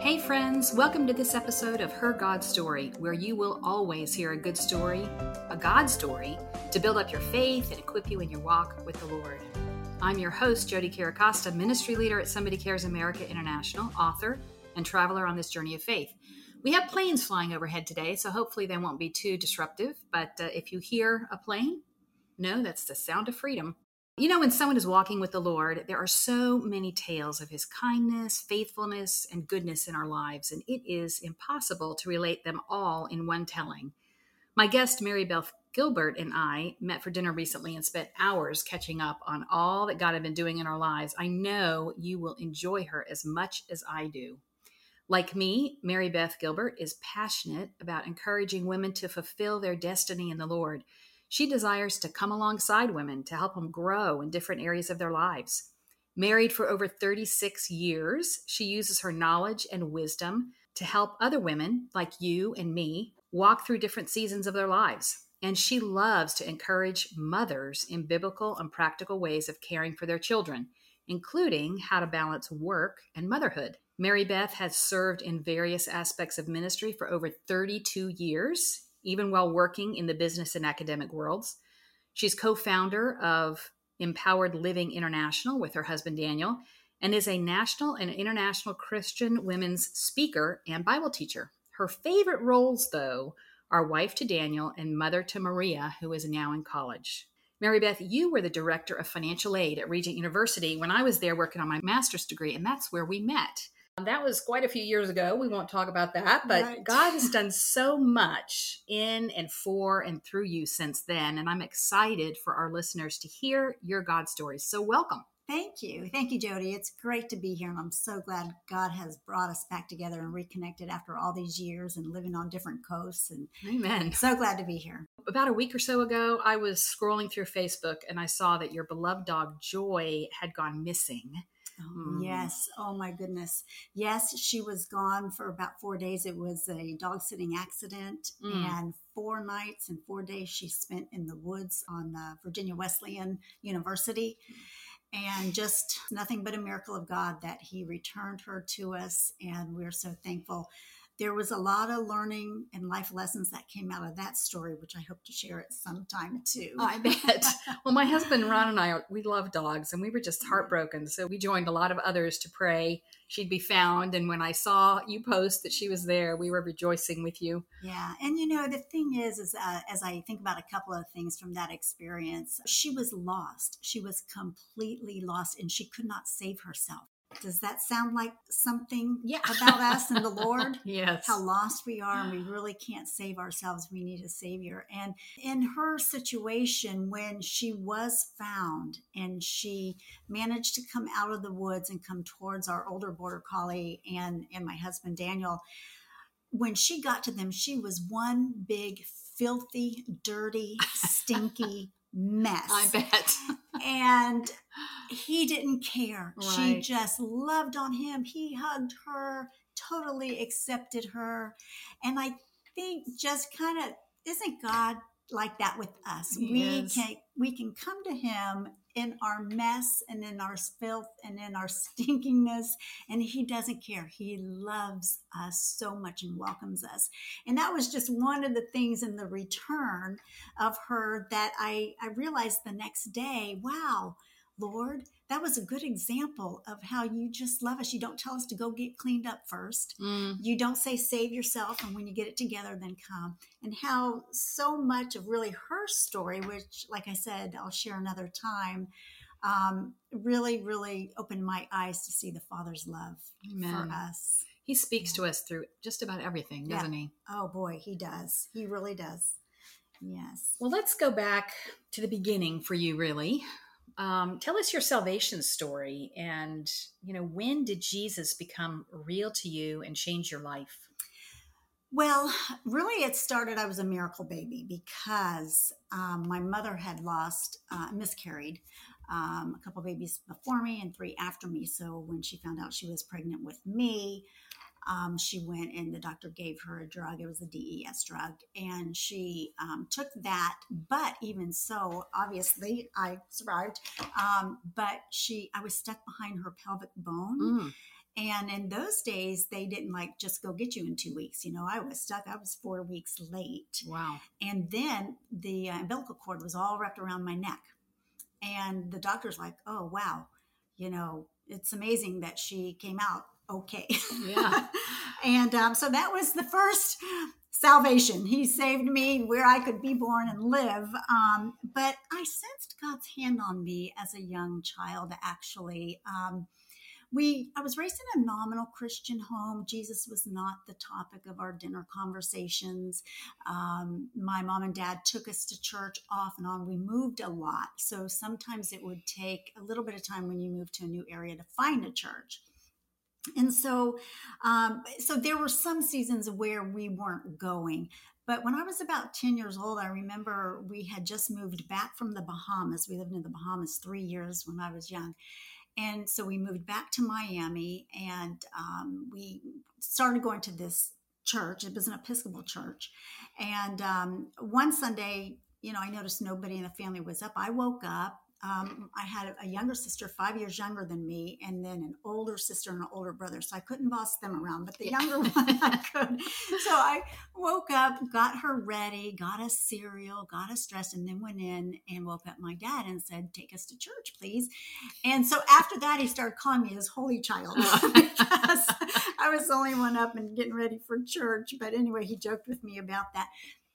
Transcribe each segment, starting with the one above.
Hey, friends, welcome to this episode of Her God Story, where you will always hear a good story, a God story, to build up your faith and equip you in your walk with the Lord. I'm your host, Jodie Chiricosta, ministry leader at Somebody Cares America International, author, and traveler on this journey of faith. We have planes flying overhead today, so hopefully they won't be too disruptive. But uh, if you hear a plane, no, that's the sound of freedom. You know, when someone is walking with the Lord, there are so many tales of his kindness, faithfulness, and goodness in our lives, and it is impossible to relate them all in one telling. My guest, Mary Beth Gilbert, and I met for dinner recently and spent hours catching up on all that God had been doing in our lives. I know you will enjoy her as much as I do. Like me, Mary Beth Gilbert is passionate about encouraging women to fulfill their destiny in the Lord. She desires to come alongside women to help them grow in different areas of their lives. Married for over 36 years, she uses her knowledge and wisdom to help other women like you and me walk through different seasons of their lives. And she loves to encourage mothers in biblical and practical ways of caring for their children, including how to balance work and motherhood. Mary Beth has served in various aspects of ministry for over 32 years, even while working in the business and academic worlds. She's co founder of Empowered Living International with her husband Daniel and is a national and international Christian women's speaker and Bible teacher. Her favorite roles, though, are wife to Daniel and mother to Maria, who is now in college. Mary Beth, you were the director of financial aid at Regent University when I was there working on my master's degree, and that's where we met. That was quite a few years ago. We won't talk about that, but right. God has done so much in and for and through you since then. And I'm excited for our listeners to hear your God stories. So, welcome. Thank you. Thank you, Jodie. It's great to be here. And I'm so glad God has brought us back together and reconnected after all these years and living on different coasts. And Amen. So glad to be here. About a week or so ago, I was scrolling through Facebook and I saw that your beloved dog Joy had gone missing. Oh, Yes. Oh my goodness. Yes, she was gone for about four days. It was a dog sitting accident, mm. and four nights and four days she spent in the woods on the Virginia Wesleyan University. And just nothing but a miracle of God that He returned her to us. And we're so thankful there was a lot of learning and life lessons that came out of that story, which I hope to share at some time too. Oh, I bet. well, my husband Ron and I, we love dogs, and we were just heartbroken. So we joined a lot of others to pray she'd be found. And when I saw you post that she was there, we were rejoicing with you. Yeah, and you know the thing is, is uh, as I think about a couple of things from that experience, she was lost. She was completely lost, and she could not save herself. Does that sound like something yeah. about us and the Lord? yes. How lost we are and we really can't save ourselves. We need a Savior. And in her situation, when she was found and she managed to come out of the woods and come towards our older border collie and, and my husband Daniel, when she got to them, she was one big, filthy, dirty, stinky mess. I bet. And he didn't care. Right. She just loved on him. He hugged her, totally accepted her. And I think just kind of isn't God like that with us? He we is. can we can come to him in our mess and in our filth and in our stinkingness and he doesn't care. He loves us so much and welcomes us. And that was just one of the things in the return of her that i i realized the next day wow lord that was a good example of how you just love us. You don't tell us to go get cleaned up first. Mm. You don't say save yourself, and when you get it together, then come. And how so much of really her story, which, like I said, I'll share another time, um, really, really opened my eyes to see the Father's love Amen. for us. He speaks yeah. to us through just about everything, doesn't yeah. he? Oh boy, he does. He really does. Yes. Well, let's go back to the beginning for you, really. Um, tell us your salvation story and, you know, when did Jesus become real to you and change your life? Well, really, it started. I was a miracle baby because um, my mother had lost, uh, miscarried um, a couple babies before me and three after me. So when she found out she was pregnant with me, um, she went and the doctor gave her a drug. It was a DES drug, and she um, took that. But even so, obviously, I survived. Um, but she, I was stuck behind her pelvic bone. Mm. And in those days, they didn't like just go get you in two weeks. You know, I was stuck. I was four weeks late. Wow. And then the uh, umbilical cord was all wrapped around my neck. And the doctor's like, oh, wow, you know, it's amazing that she came out okay. Yeah. and um, so that was the first salvation. He saved me where I could be born and live. Um, but I sensed God's hand on me as a young child, actually. Um, we i was raised in a nominal christian home jesus was not the topic of our dinner conversations um, my mom and dad took us to church off and on we moved a lot so sometimes it would take a little bit of time when you move to a new area to find a church and so um, so there were some seasons where we weren't going but when i was about 10 years old i remember we had just moved back from the bahamas we lived in the bahamas three years when i was young and so we moved back to Miami and um, we started going to this church. It was an Episcopal church. And um, one Sunday, you know, I noticed nobody in the family was up. I woke up um, I had a younger sister, five years younger than me, and then an older sister and an older brother. So I couldn't boss them around, but the younger one I could. So I woke up, got her ready, got us cereal, got us dressed, and then went in and woke up my dad and said, Take us to church, please. And so after that, he started calling me his holy child because I was the only one up and getting ready for church. But anyway, he joked with me about that.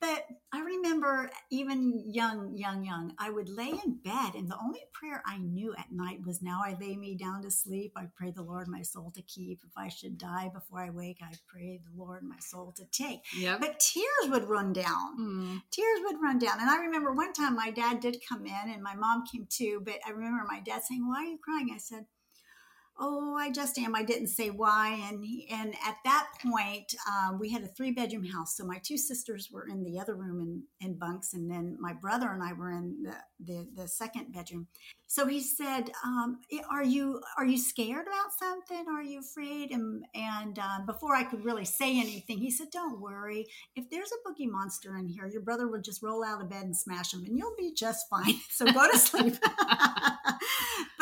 But I remember even young, young, young, I would lay in bed, and the only prayer I knew at night was, Now I lay me down to sleep. I pray the Lord my soul to keep. If I should die before I wake, I pray the Lord my soul to take. Yep. But tears would run down. Mm. Tears would run down. And I remember one time my dad did come in, and my mom came too. But I remember my dad saying, Why are you crying? I said, oh i just am. I didn't say why. And and at that point um, we had a three bedroom house. So my two sisters were in the other room in, in bunks and then my brother and i were in the, the, the second bedroom. So he said um, are you are you scared about something? Are you afraid? And and um, before i could really say anything he said don't worry. If there's a boogie monster in here your brother will just roll out of bed and smash him and you'll be just fine. So go to sleep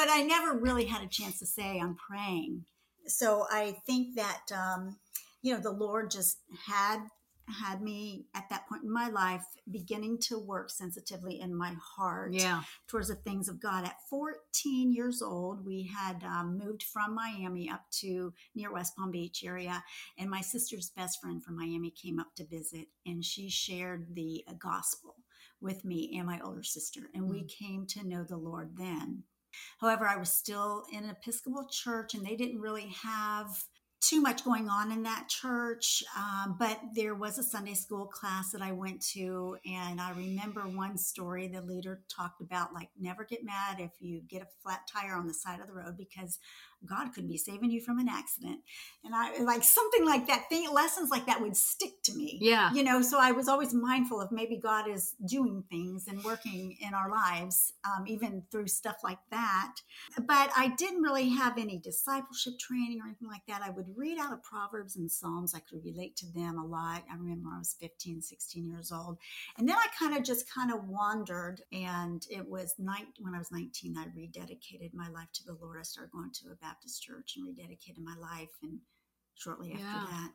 but I never really had a chance to say I'm praying. So I think that um, you know the Lord just had had me at that point in my life beginning to work sensitively in my heart yeah. towards the things of God. At 14 years old, we had um, moved from Miami up to near West Palm Beach area, and my sister's best friend from Miami came up to visit, and she shared the uh, gospel with me and my older sister, and we mm. came to know the Lord then. However, I was still in an Episcopal church and they didn't really have too much going on in that church, um, but there was a Sunday school class that I went to, and I remember one story the leader talked about like never get mad if you get a flat tire on the side of the road because God could be saving you from an accident. And I like something like that thing, lessons like that would stick to me. Yeah. You know, so I was always mindful of maybe God is doing things and working in our lives, um, even through stuff like that. But I didn't really have any discipleship training or anything like that. I would read out of Proverbs and Psalms. I could relate to them a lot. I remember I was 15, 16 years old. And then I kind of just kind of wandered. And it was night when I was 19, I rededicated my life to the Lord. I started going to a Baptist church and rededicated my life. And shortly after yeah. that,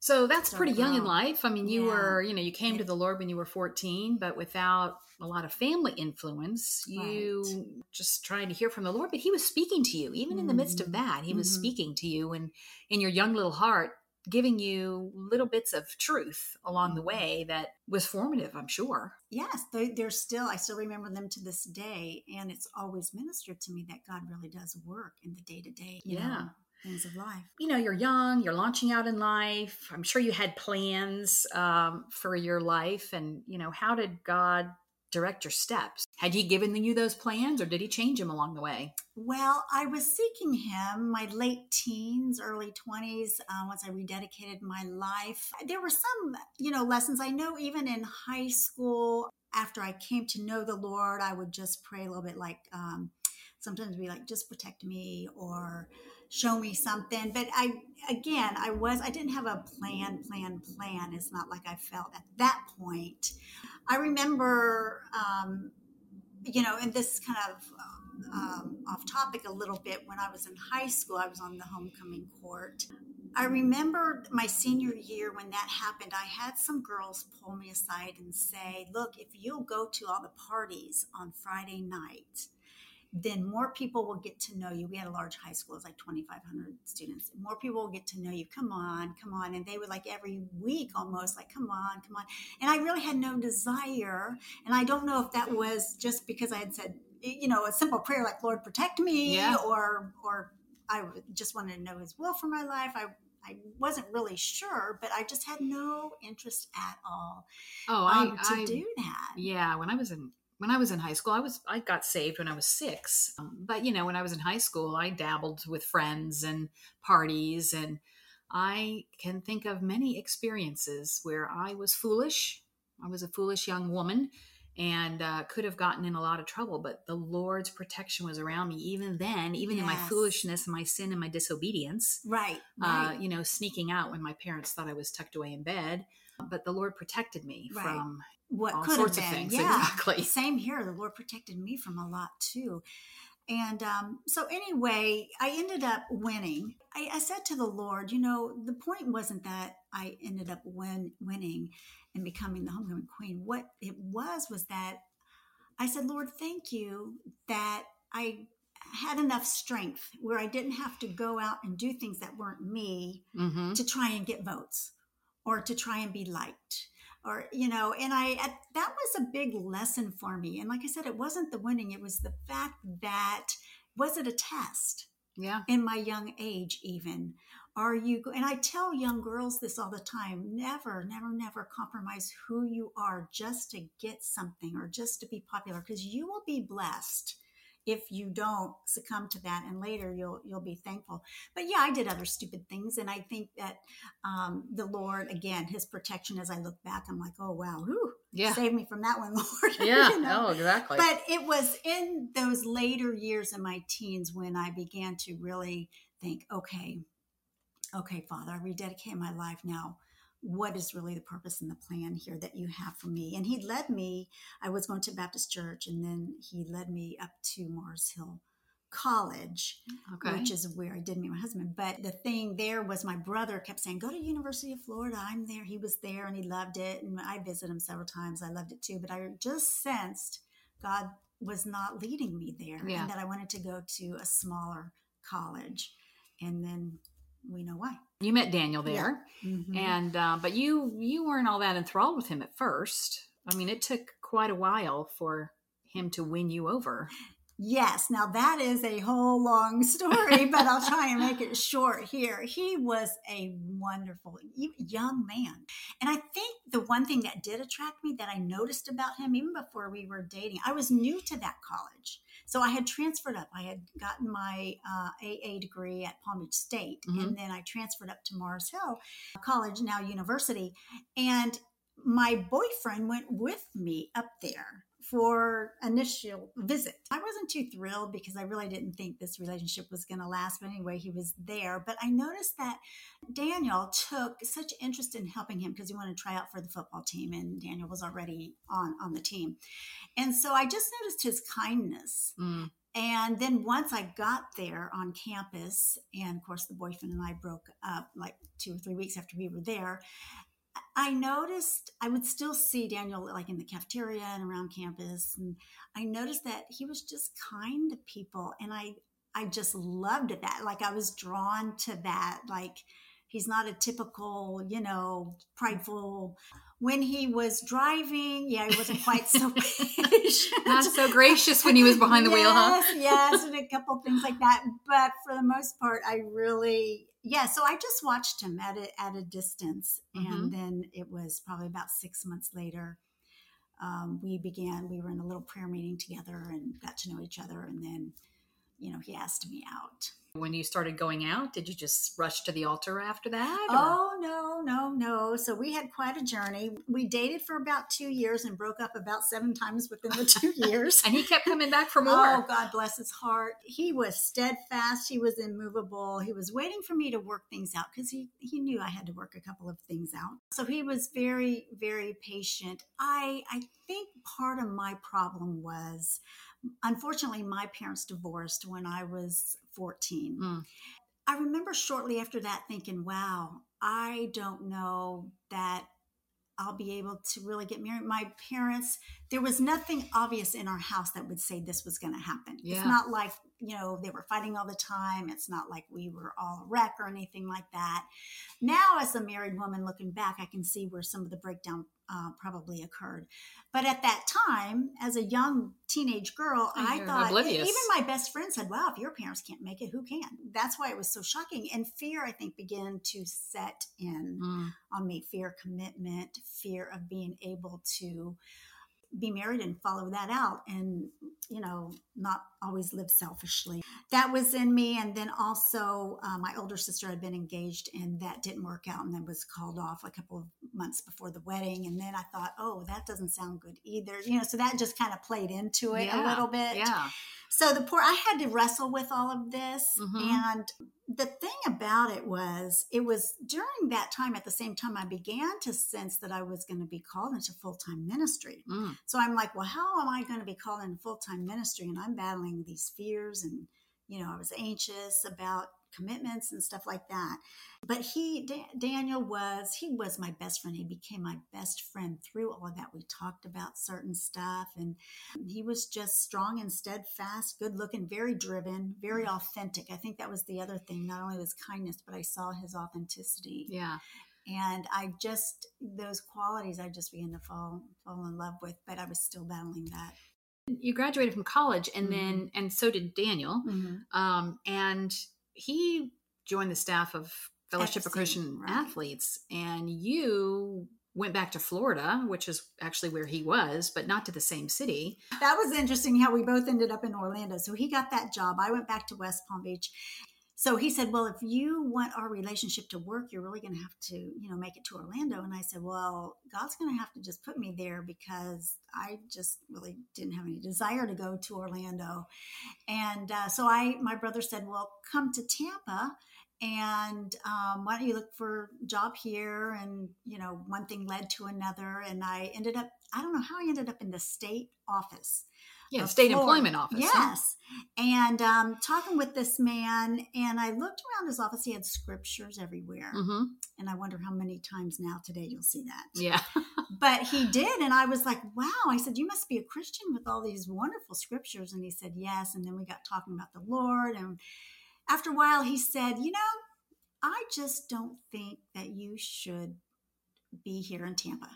so that's so, pretty young in life. I mean, you yeah. were, you know, you came to the Lord when you were 14, but without a lot of family influence, you right. just trying to hear from the Lord. But He was speaking to you, even mm-hmm. in the midst of mm-hmm. that. He mm-hmm. was speaking to you, and in your young little heart, giving you little bits of truth along the mm-hmm. way that was formative, I'm sure. Yes, they, are still, I still remember them to this day. And it's always ministered to me that God really does work in the day to day. Yeah things of life. You know, you're young, you're launching out in life. I'm sure you had plans um, for your life. And, you know, how did God direct your steps? Had He given you those plans or did He change them along the way? Well, I was seeking Him my late teens, early 20s, uh, once I rededicated my life. There were some, you know, lessons I know even in high school. After I came to know the Lord, I would just pray a little bit like, um, sometimes be like, just protect me or, show me something. But I, again, I was, I didn't have a plan, plan, plan. It's not like I felt at that point. I remember, um, you know, in this kind of um, off topic a little bit. When I was in high school, I was on the homecoming court. I remember my senior year when that happened, I had some girls pull me aside and say, Look, if you'll go to all the parties on Friday night, then more people will get to know you. We had a large high school, it was like 2,500 students. More people will get to know you. Come on, come on. And they would like every week almost like, come on, come on. And I really had no desire. And I don't know if that was just because I had said, you know, a simple prayer like, Lord, protect me, Yeah. or, or I just wanted to know his will for my life. I, I wasn't really sure, but I just had no interest at all Oh, I, um, to I do that. yeah. When I was in when I was in high school, I was I got saved when I was six. Um, but you know, when I was in high school, I dabbled with friends and parties, and I can think of many experiences where I was foolish. I was a foolish young woman. And uh, could have gotten in a lot of trouble, but the Lord's protection was around me even then, even in my foolishness, my sin, and my disobedience. Right, uh, right. you know, sneaking out when my parents thought I was tucked away in bed. But the Lord protected me Right. from what all could sorts have of been. things. Yeah, Exactly. Same here. The Lord protected me from a lot too. And um, so, anyway, I ended up winning. I, I said to the Lord, you know, the point wasn't that I ended up win, winning and becoming the homecoming queen. What it was was that I said, Lord, thank you that I had enough strength where I didn't have to go out and do things that weren't me Mhm. to try and get votes or to try and be liked or you know and i at, that was a big lesson for me and like i said it wasn't the winning it was the fact that was it a test yeah. in my young age even are you and i tell young girls this all the time never never never compromise who you are just to get something or just to be popular because you will be blessed if you don't succumb to that and later you'll you'll be thankful but yeah i did other stupid things and i think that um, the lord again his protection as i look back i'm like oh wow whew, Yeah. save me from that one lord Yeah. You know? Oh, exactly. but it was in those later years in my teens when I began to really think, okay, okay, Father, I rededicate my life now. What is really the purpose and the plan here that you have for me? And he led me, I was going to Baptist church, and then he led me up to Mars Hill College, okay. which is where I did meet my husband. But the thing there was my brother kept saying, "Go to University of Florida." I'm there. He was there and he loved it, and I visited him several times. I loved it too. But I just sensed God was not leading me there, Yeah. and that I wanted to go to a smaller college. And then we know why. you met Daniel Yeah. there, Mhm. and uh, but you you weren't all that enthralled with him at first. I mean, it took quite a while for him to win you over. Yes, now that is a whole long story, but I'll try and make it short here. He was a wonderful young man. And I think the one thing that did attract me that I noticed about him, even before we were dating, I was new to that college. So I had transferred up. I had gotten my uh, AA degree at Palm Beach State, Mhm. and then I transferred up to Mars Hill College, now university. And my boyfriend went with me up there for initial visit. I wasn't too thrilled because I really didn't think this relationship was going to last. But anyway, he was there. But I noticed that Daniel took such interest in helping him because he wanted to try out for the football team, and Daniel was already on on the team. And so I just noticed his kindness. Mm. And then once I got there on campus, and of course the boyfriend and I broke up like two or three weeks after we were there, I noticed I would still see Daniel like in the cafeteria and around campus, and I noticed that he was just kind to people, and I I just loved that. Like I was drawn to that. Like he's not a typical, you know, prideful. When he was driving, yeah, he wasn't quite so patient. Not so gracious when he was behind the wheel, huh? Yes, yes, and a couple things like that. But for the most part, I really, yeah. So I just watched him at a at a distance, Mm-hmm. and then it was probably about six months later. Um, we began. We were in a little prayer meeting together and got to know each other, and then, you know, he asked me out. When you started going out, did you just rush to the altar after that? or- Oh no, no, no! So we had quite a journey. We dated for about two years and broke up about seven times within the two years. And he kept coming back for more. Oh, God bless his heart. He was steadfast. He was immovable. He was waiting for me to work things out because he, he knew I had to work a couple of things out. So he was very, very patient. I, I think part of my problem was Unfortunately, my parents divorced when I was 14. Mm. I remember shortly after that thinking, wow, I don't know that I'll be able to really get married. My parents, there was nothing obvious in our house that would say this was going to happen. Yeah. It's not like, you know, they were fighting all the time. It's not like we were all a wreck or anything like that. Now, as a married woman looking back, I can see where some of the breakdown uh, probably occurred. But at that time, as a young teenage girl, Oh, I thought, oblivious. even my best friend said, wow, if your parents can't make it, who can? That's why it was so shocking. And fear, I think, began to set in Mm. on me fear commitment, fear of being able to be married and follow that out and you know not always live selfishly that was in me and then also uh, my older sister had been engaged and that didn't work out and then was called off a couple of months before the wedding and then i thought oh that doesn't sound good either you know so that just kind of played into it a little bit Yeah. so the poor, I had to wrestle with all of this. Mhm. And the thing about it was, it was during that time, at the same time, I began to sense that I was going to be called into full time ministry. Mm. So I'm like, well, how am I going to be called into full time ministry? And I'm battling these fears and, you know, I was anxious about commitments and stuff like that. But he, Da- Daniel was, he was my best friend. He became my best friend through all of that. We talked about certain stuff and he was just strong and steadfast, good looking, very driven, very mm. authentic. I think that was the other thing, not only was kindness, but I saw his authenticity. Yeah. And I just, those qualities I just began to fall, fall in love with, but I was still battling that. You graduated from college, and Mhm. then and so did Daniel. Um, and he joined the staff of Fellowship of Christian right. Athletes, and you went back to Florida, which is actually where he was, but not to the same city. That was interesting how we both ended up in Orlando. So he got that job. I went back to West Palm Beach. So he said, "Well, if you want our relationship to work, you're really going to have to, you know, make it to Orlando." And I said, "Well, God's going to have to just put me there because I just really didn't have any desire to go to Orlando." And uh, so I, my brother said, "Well, come to Tampa." And um, why don't you look for a job here? And you know, one thing led to another, and I ended up. I don't know how I ended up in the state office Yeah, state Florida. employment office. huh? Yes. And um, talking with this man, and I looked around his office. He had scriptures everywhere. Mhm. And I wonder how many times now today you'll see that. Yeah. But he did. And I was like, wow. I said, You must be a Christian with all these wonderful scriptures. And he said, Yes. And then we got talking about the Lord. And after a while, he said, You know, I just don't think that you should be here in Tampa.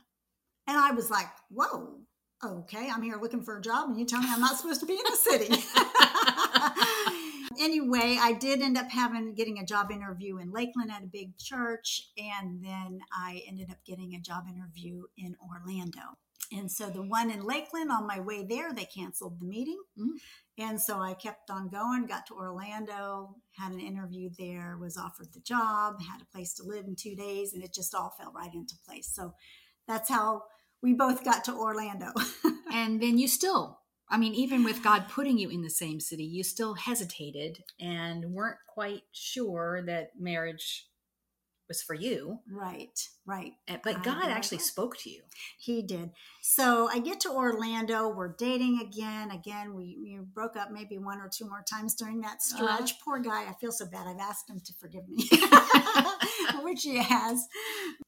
And I was like, Whoa. Okay, I'm here looking for a job, and you tell me I'm not supposed to be in the city. anyway, I did end up having getting a job interview in Lakeland at a big church, and then I ended up getting a job interview in Orlando. And so the one in Lakeland, on my way there, they canceled the meeting. Mm. And so I kept on going, got to Orlando, had an interview there, was offered the job, had a place to live in two days, and it just all fell right into place. So that's how we both got to Orlando. and then you still i mean even with god putting you in the same city you still hesitated and weren't quite sure that marriage was for you right, right. Uh, but god actually spoke to you He did. So I get to Orlando. We're dating again. Again, we, we broke up maybe one or two more times during that stretch. Poor guy. I feel so bad. I've asked him to forgive me, which he has.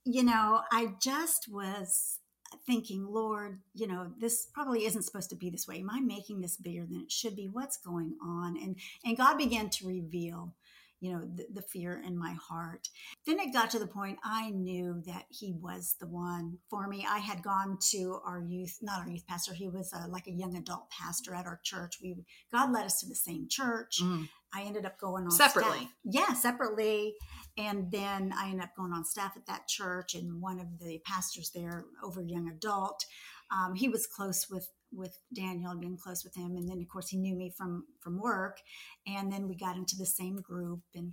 You know, I just was thinking, Lord, you know, this probably isn't supposed to be this way. Am I making this bigger than it should be? What's going on? And and God began to reveal you know the, the fear in my heart then it got to the point i knew that he was the one for me i had gone to our youth not our youth pastor he was uh like a young adult pastor at our church we god led us to the same church Mm. i ended up going on Separately? staff. yeah separately and then i ended up going on staff at that church and one of the pastors there over young adult um, he was close with with Daniel and being close with him, and then of course he knew me from from work, and then we got into the same group, and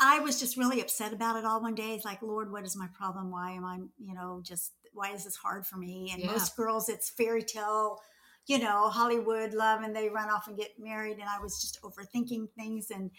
I was just really upset about it all one day. It's like, Lord, what is my problem? Why am I, you know, just why is this hard for me? And Yeah. most girls, it's fairy tale, you know, Hollywood love, and they run off and get married, and I was just overthinking things, and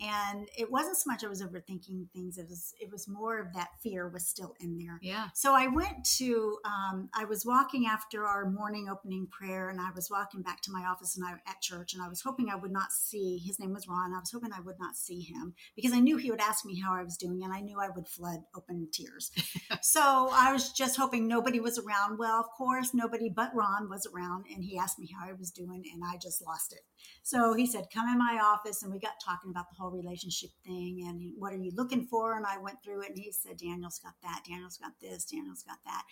and it wasn't so much I was overthinking things. It was it was more of that fear was still in there. Yeah. So I went to um, I was walking after our morning opening prayer, and I was walking back to my office and I at church, and I was hoping I would not see his name was Ron. I was hoping I would not see him because I knew he would ask me how I was doing, and I knew I would flood open tears. so I was just hoping nobody was around. Well, of course, nobody but Ron was around, and he asked me how I was doing, and I just lost it. So he said, "Come in my office," and we got talking about the whole relationship thing and what are you looking for? And I went through it, and he said, "Daniel's got that. Daniel's got this. Daniel's got that."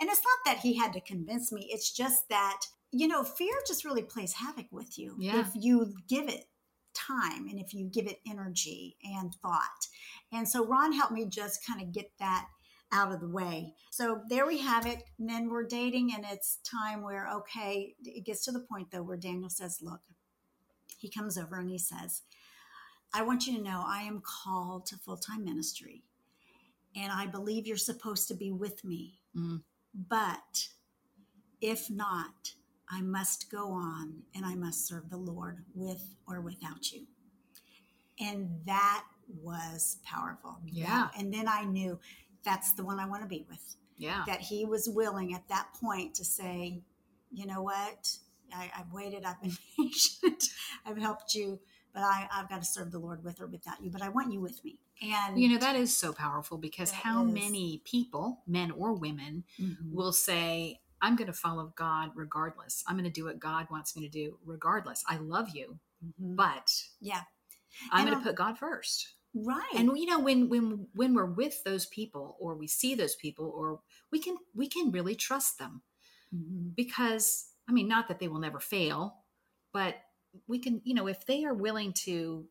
And it's not that he had to convince me. It's just that you know, fear just really plays havoc with you Yeah. if you give it time and if you give it energy and thought. And so Ron helped me just kind of get that out of the way. So there we have it. Then we're dating, and it's time where, okay, it gets to the point though where Daniel says, Look, he comes over and he says, I want you to know I am called to full time ministry, and I believe you're supposed to be with me. Mm. But if not, I must go on and I must serve the Lord with or without you. And that was powerful. Yeah. And then I knew that's the one I want to be with. Yeah. That he was willing at that point to say, you know what? I, I've waited, I've been patient, I've helped you, but I, I've got to serve the Lord with or without you. But I want you with me. And You know, that is so powerful because how is. many people, men or women, Mhm. will say, I'm going to follow God regardless. I'm going to do what God wants me to do regardless. I love you, Mhm. but yeah, I'm going to put God first. right. And you know, when when when we're with those people or we see those people or we can we can really trust them Mhm. because I mean, not that they will never fail, but we can, you know, if they are willing to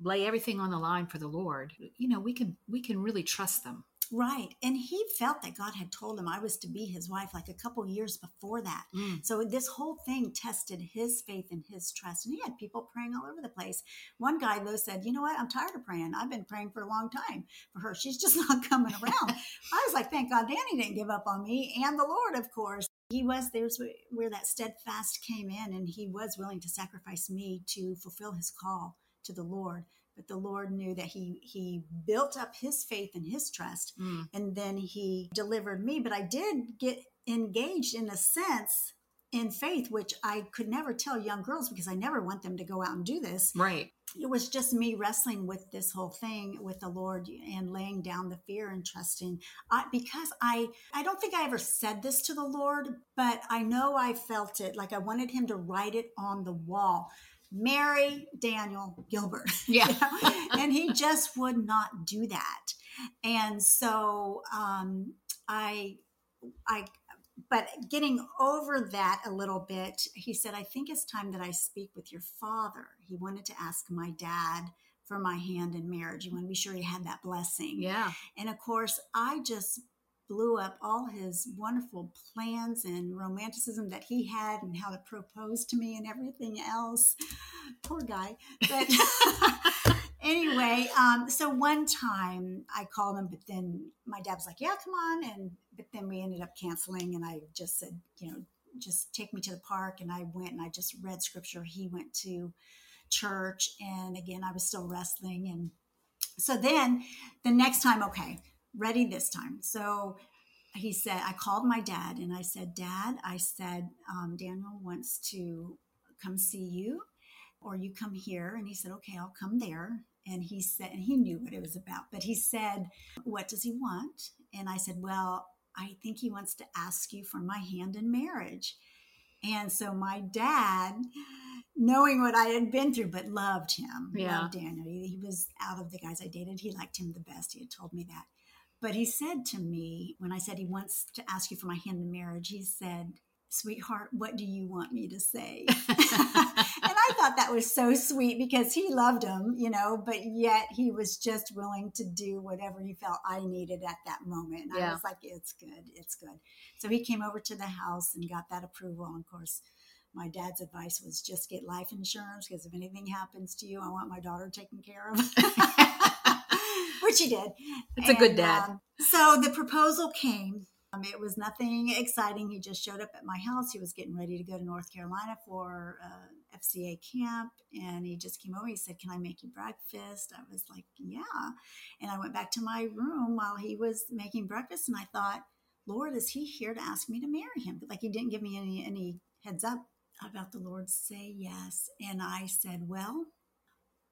lay everything on the line for the Lord, you know, we can we can really trust them. Right. And he felt that God had told him I was to be his wife like a couple years before that. Mm. So this whole thing tested his faith and his trust. And he had people praying all over the place. One guy, though, said, You know what? I'm tired of praying. I've been praying for a long time for her. She's just not coming around. I was like, Thank God Danny didn't give up on me and the Lord, of course. He was, there's where that steadfast came in, and he was willing to sacrifice me to fulfill his call to the Lord. But the Lord knew that he he built up his faith and his trust Mm. and then he delivered me. But I did get engaged in a sense in faith, which I could never tell young girls because I never want them to go out and do this. Right. It was just me wrestling with this whole thing with the Lord and laying down the fear and trusting. I, because I, I don't think I ever said this to the Lord, but I know I felt it. Like I wanted Him to write it on the wall. Mary Daniel Gilbert. Yeah. and he just would not do that and so um i i but getting over that a little bit he said i think it's time that i speak with your father he wanted to ask my dad for my hand in marriage he wanted to be sure he had that blessing Yeah. and of course i just blew up all his wonderful plans and romanticism that he had and how to propose to me and everything else. Poor guy. But anyway um, so one time i called him but then my dad was like yeah come on. And but then we ended up canceling and i just said you know just take me to the park. And i went and i just read scripture. He went to church and again i was still wrestling and so then the next time okay ready this time. So he said i called my dad and i said dad i said um, daniel wants to come see you or you come here. And he said okay i'll come there. And he said and he knew what it was about but he said what does he want? And i said well i think he wants to ask you for my hand in marriage. And so my dad knowing what i had been through but loved him Yeah. loved daniel. He, he was out of the guys i dated. He liked him the best. He had told me that but he said to me when i said he wants to ask you for my hand in marriage he said sweetheart what do you want me to say and I thought that was so sweet because he loved him, you know, but yet he was just willing to do whatever he felt I needed at that moment. And I was like, it's good, it's good. So he came over to the house and got that approval. And of course, my dad's advice was just get life insurance because if anything happens to you, I want my daughter taken care of. Which he did. It's a good dad. um, so the proposal came. Um, it was nothing exciting. He just showed up at my house. He was getting ready to go to North Carolina for uh, FCA camp and he just came over. He said, Can I make you breakfast? I was like, Yeah. And I went back to my room while he was making breakfast and I thought, Lord, is he here to ask me to marry him? Like he didn't give me any any heads up about the Lord say yes. And I said, Well,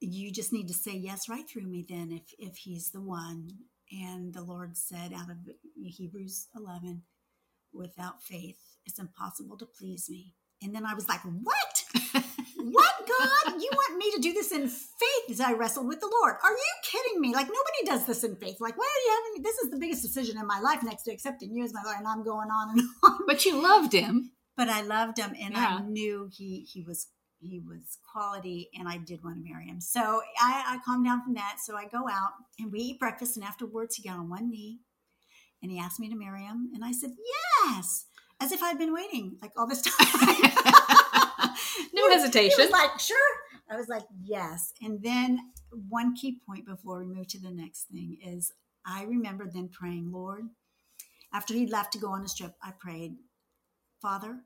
you just need to say yes right through me then if if he's the one. And the Lord said out of Hebrews 11, without faith, it's impossible to please me. And then I was like, What? what, God? You want me to do this in faith as I wrestled with the Lord? Are you kidding me? Like, nobody does this in faith. Like, why are you having me? This is the biggest decision in my life next to accepting you as my Lord. And I'm going on and on. But you loved him. But I loved him and Yeah. I knew he, he was. He was quality, and I did want to marry him. So I, I calmed down from that. So I go out and we eat breakfast, and afterwards he got on one knee, and he asked me to marry him, and I said yes, as if I'd been waiting like all this time. No He hesitation. was like, sure. I was like, yes. And then one key point before we move to the next thing is I remember then praying, Lord, after he left to go on his trip, I prayed, Father,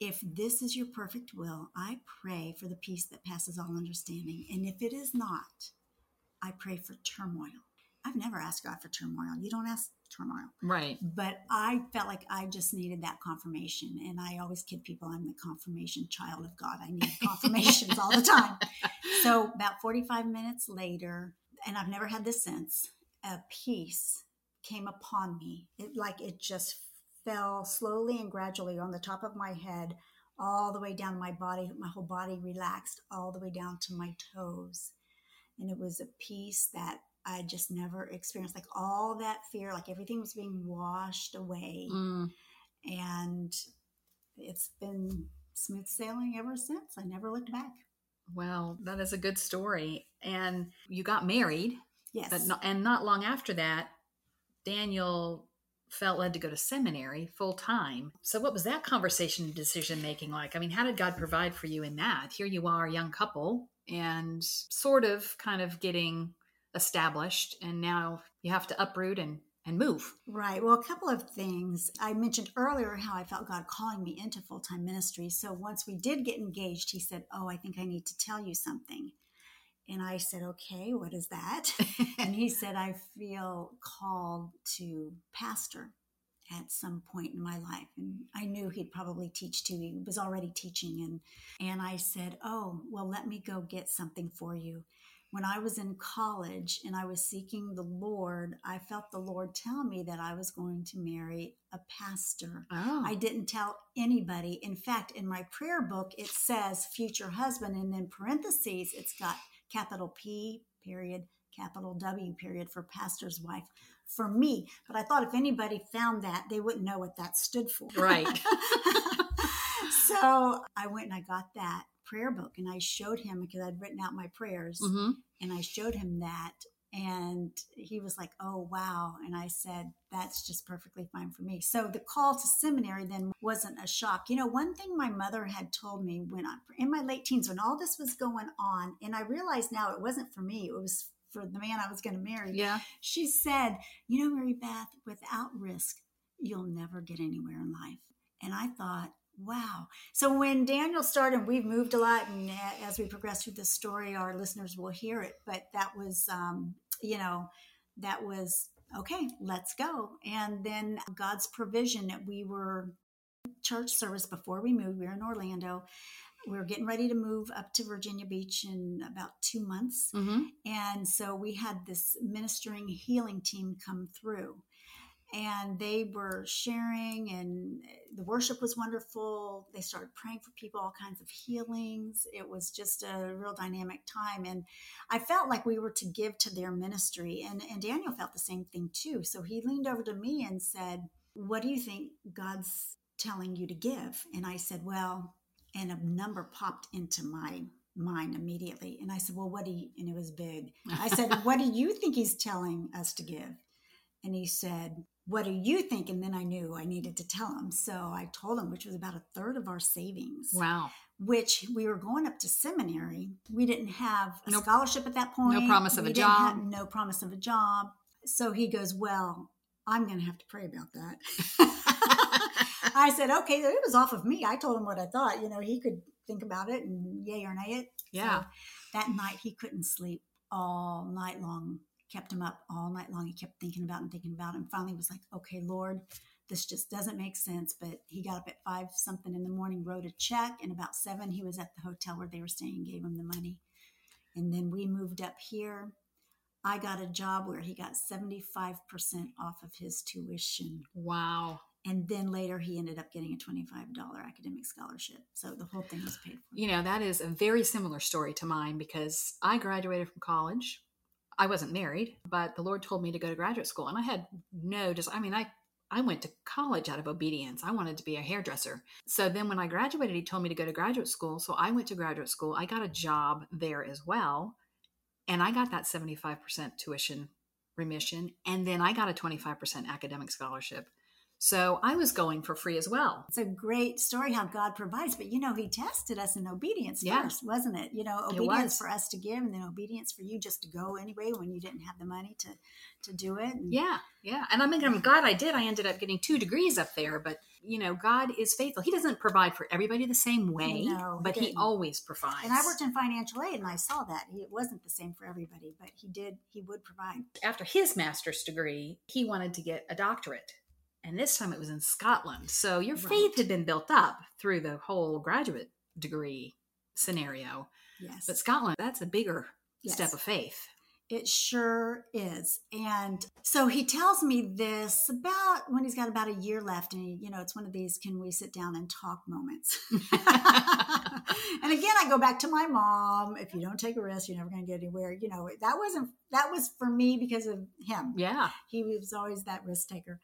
if this is your perfect will, I pray for the peace that passes all understanding. And if it is not, I pray for turmoil. I've never asked God for turmoil. You don't ask turmoil Right. but I felt like I just needed that confirmation. And I always kid people I'm the confirmation child of God. I need confirmations all the time. So, about 45 minutes later, and I've never had this since, a peace came upon me. It like it just fell slowly and gradually on the top of my head, all the way down my body. My whole body relaxed all the way down to my toes. And it was a peace that I just never experienced. Like all that fear, like everything was being washed away. Mm. And it's been smooth sailing ever since. I never looked back. Well, that is a good story. And you got married, Yes. but not, and not long after that, Daniel felt led to go to seminary full time. So, what was that conversation decision making like? I mean, how did God provide for you in that? Here you are, a young couple, and sort of kind of getting established, and now you have to uproot and and move. Right. Well, a couple of things. I mentioned earlier how I felt God calling me into full time ministry. So once we did get engaged, he said, Oh, I think I need to tell you something. And I said, Okay, what is that? and he said, I feel called to pastor at some point in my life. And I knew he'd probably teach too. He was already teaching. And, and I said, Oh, well, let me go get something for you. When I was in college and I was seeking the Lord, I felt the Lord tell me that I was going to marry a pastor. Oh, I didn't tell anybody. In fact, in my prayer book, it says future husband, and in parentheses, it's got capital P period, capital W period for pastor's wife for me. But I thought if anybody found that, they wouldn't know what that stood for. Right. so I went and I got that prayer book and I showed him because I'd written out my prayers hmm and I showed him that. And he was like, oh, wow. And I said, that's just perfectly fine for me. So the call to seminary then wasn't a shock. You know, one thing my mother had told me when I, in my late teens, when all this was going on, and I realized now it wasn't for me, it was for the man I was going to marry. yeah. She said, you know, Mary Beth, without risk, you'll never get anywhere in life. And I thought, wow. So when Daniel started, we've moved a lot, and as we progress through this story, our listeners will hear it. But that was, um, you know, that was okay. Let's go. And then God's provision that we were church service before we moved. We were in Orlando. We were getting ready to move up to Virginia Beach in about two months. hmm And so we had this ministering healing team come through. And they were sharing, and the worship was wonderful. They started praying for people, all kinds of healings. It was just a real dynamic time. And I felt like we were to give to their ministry. And, and Daniel felt the same thing too. So he leaned over to me and said, What do you think God's telling you to give? And I said, Well, and a number popped into my mind immediately. And I said, Well, what do you, and it was big. I said, What do you think he's telling us to give? And he said, What do you think? And then I knew I needed to tell him. So I told him, which was about a third of our savings, Wow. which we were going up to seminary. We didn't have a No- scholarship at that point. No promise of We a job. no promise of a job. So he goes, Well, I'm going to have to pray about that. I said, okay, it was off of me. I told him what I thought. You know, he could think about it and yay or nay it. Yeah. So that night he couldn't sleep all night long. Kept him up all night long. He kept thinking about and thinking about. And finally was like, okay, Lord, this just doesn't make sense. But he got up at five something in the morning, wrote a check, and about seven he was at the hotel where they were staying, gave him the money. And then we moved up here. I got a job where he got 75% off of his tuition. Wow. And then later he ended up getting a $25 academic scholarship. So the whole thing was paid for. You know, that is a very similar story to mine because I graduated from college. I wasn't married, but the Lord told me to go to graduate school. And I had no, just, I mean, I, I went to college out of obedience. I wanted to be a hairdresser. So then when I graduated, he told me to go to graduate school. So I went to graduate school. I got a job there as well. And I got that 75% tuition remission. And then I got a 25% academic scholarship. So I was going for free as well. It's a great story how God provides, but you know, He tested us in obedience Yeah. first, wasn't it? You know, obedience for us to give, and then obedience for you just to go anyway when you didn't have the money to to do it. And Yeah, yeah. And I mean, I'm glad I did. I ended up getting two degrees up there, but you know, God is faithful. He doesn't provide for everybody the same way, No, he but He didn't. always provides. And I worked in financial aid, and I saw that it wasn't the same for everybody, but He did. He would provide. After his master's degree, he wanted to get a doctorate. And this time it was in Scotland. So your Right. faith had been built up through the whole graduate degree scenario. Yes, But Scotland, that's a bigger Yes. step of faith. It sure is. And so he tells me this about when he's got about a year left. And, he, you know, it's one of these can we sit down and talk moments. and again, I go back to my mom. If you don't take a risk, you're never going to get anywhere. You know, that wasn't, that was for me because of him. Yeah. He was always that risk taker.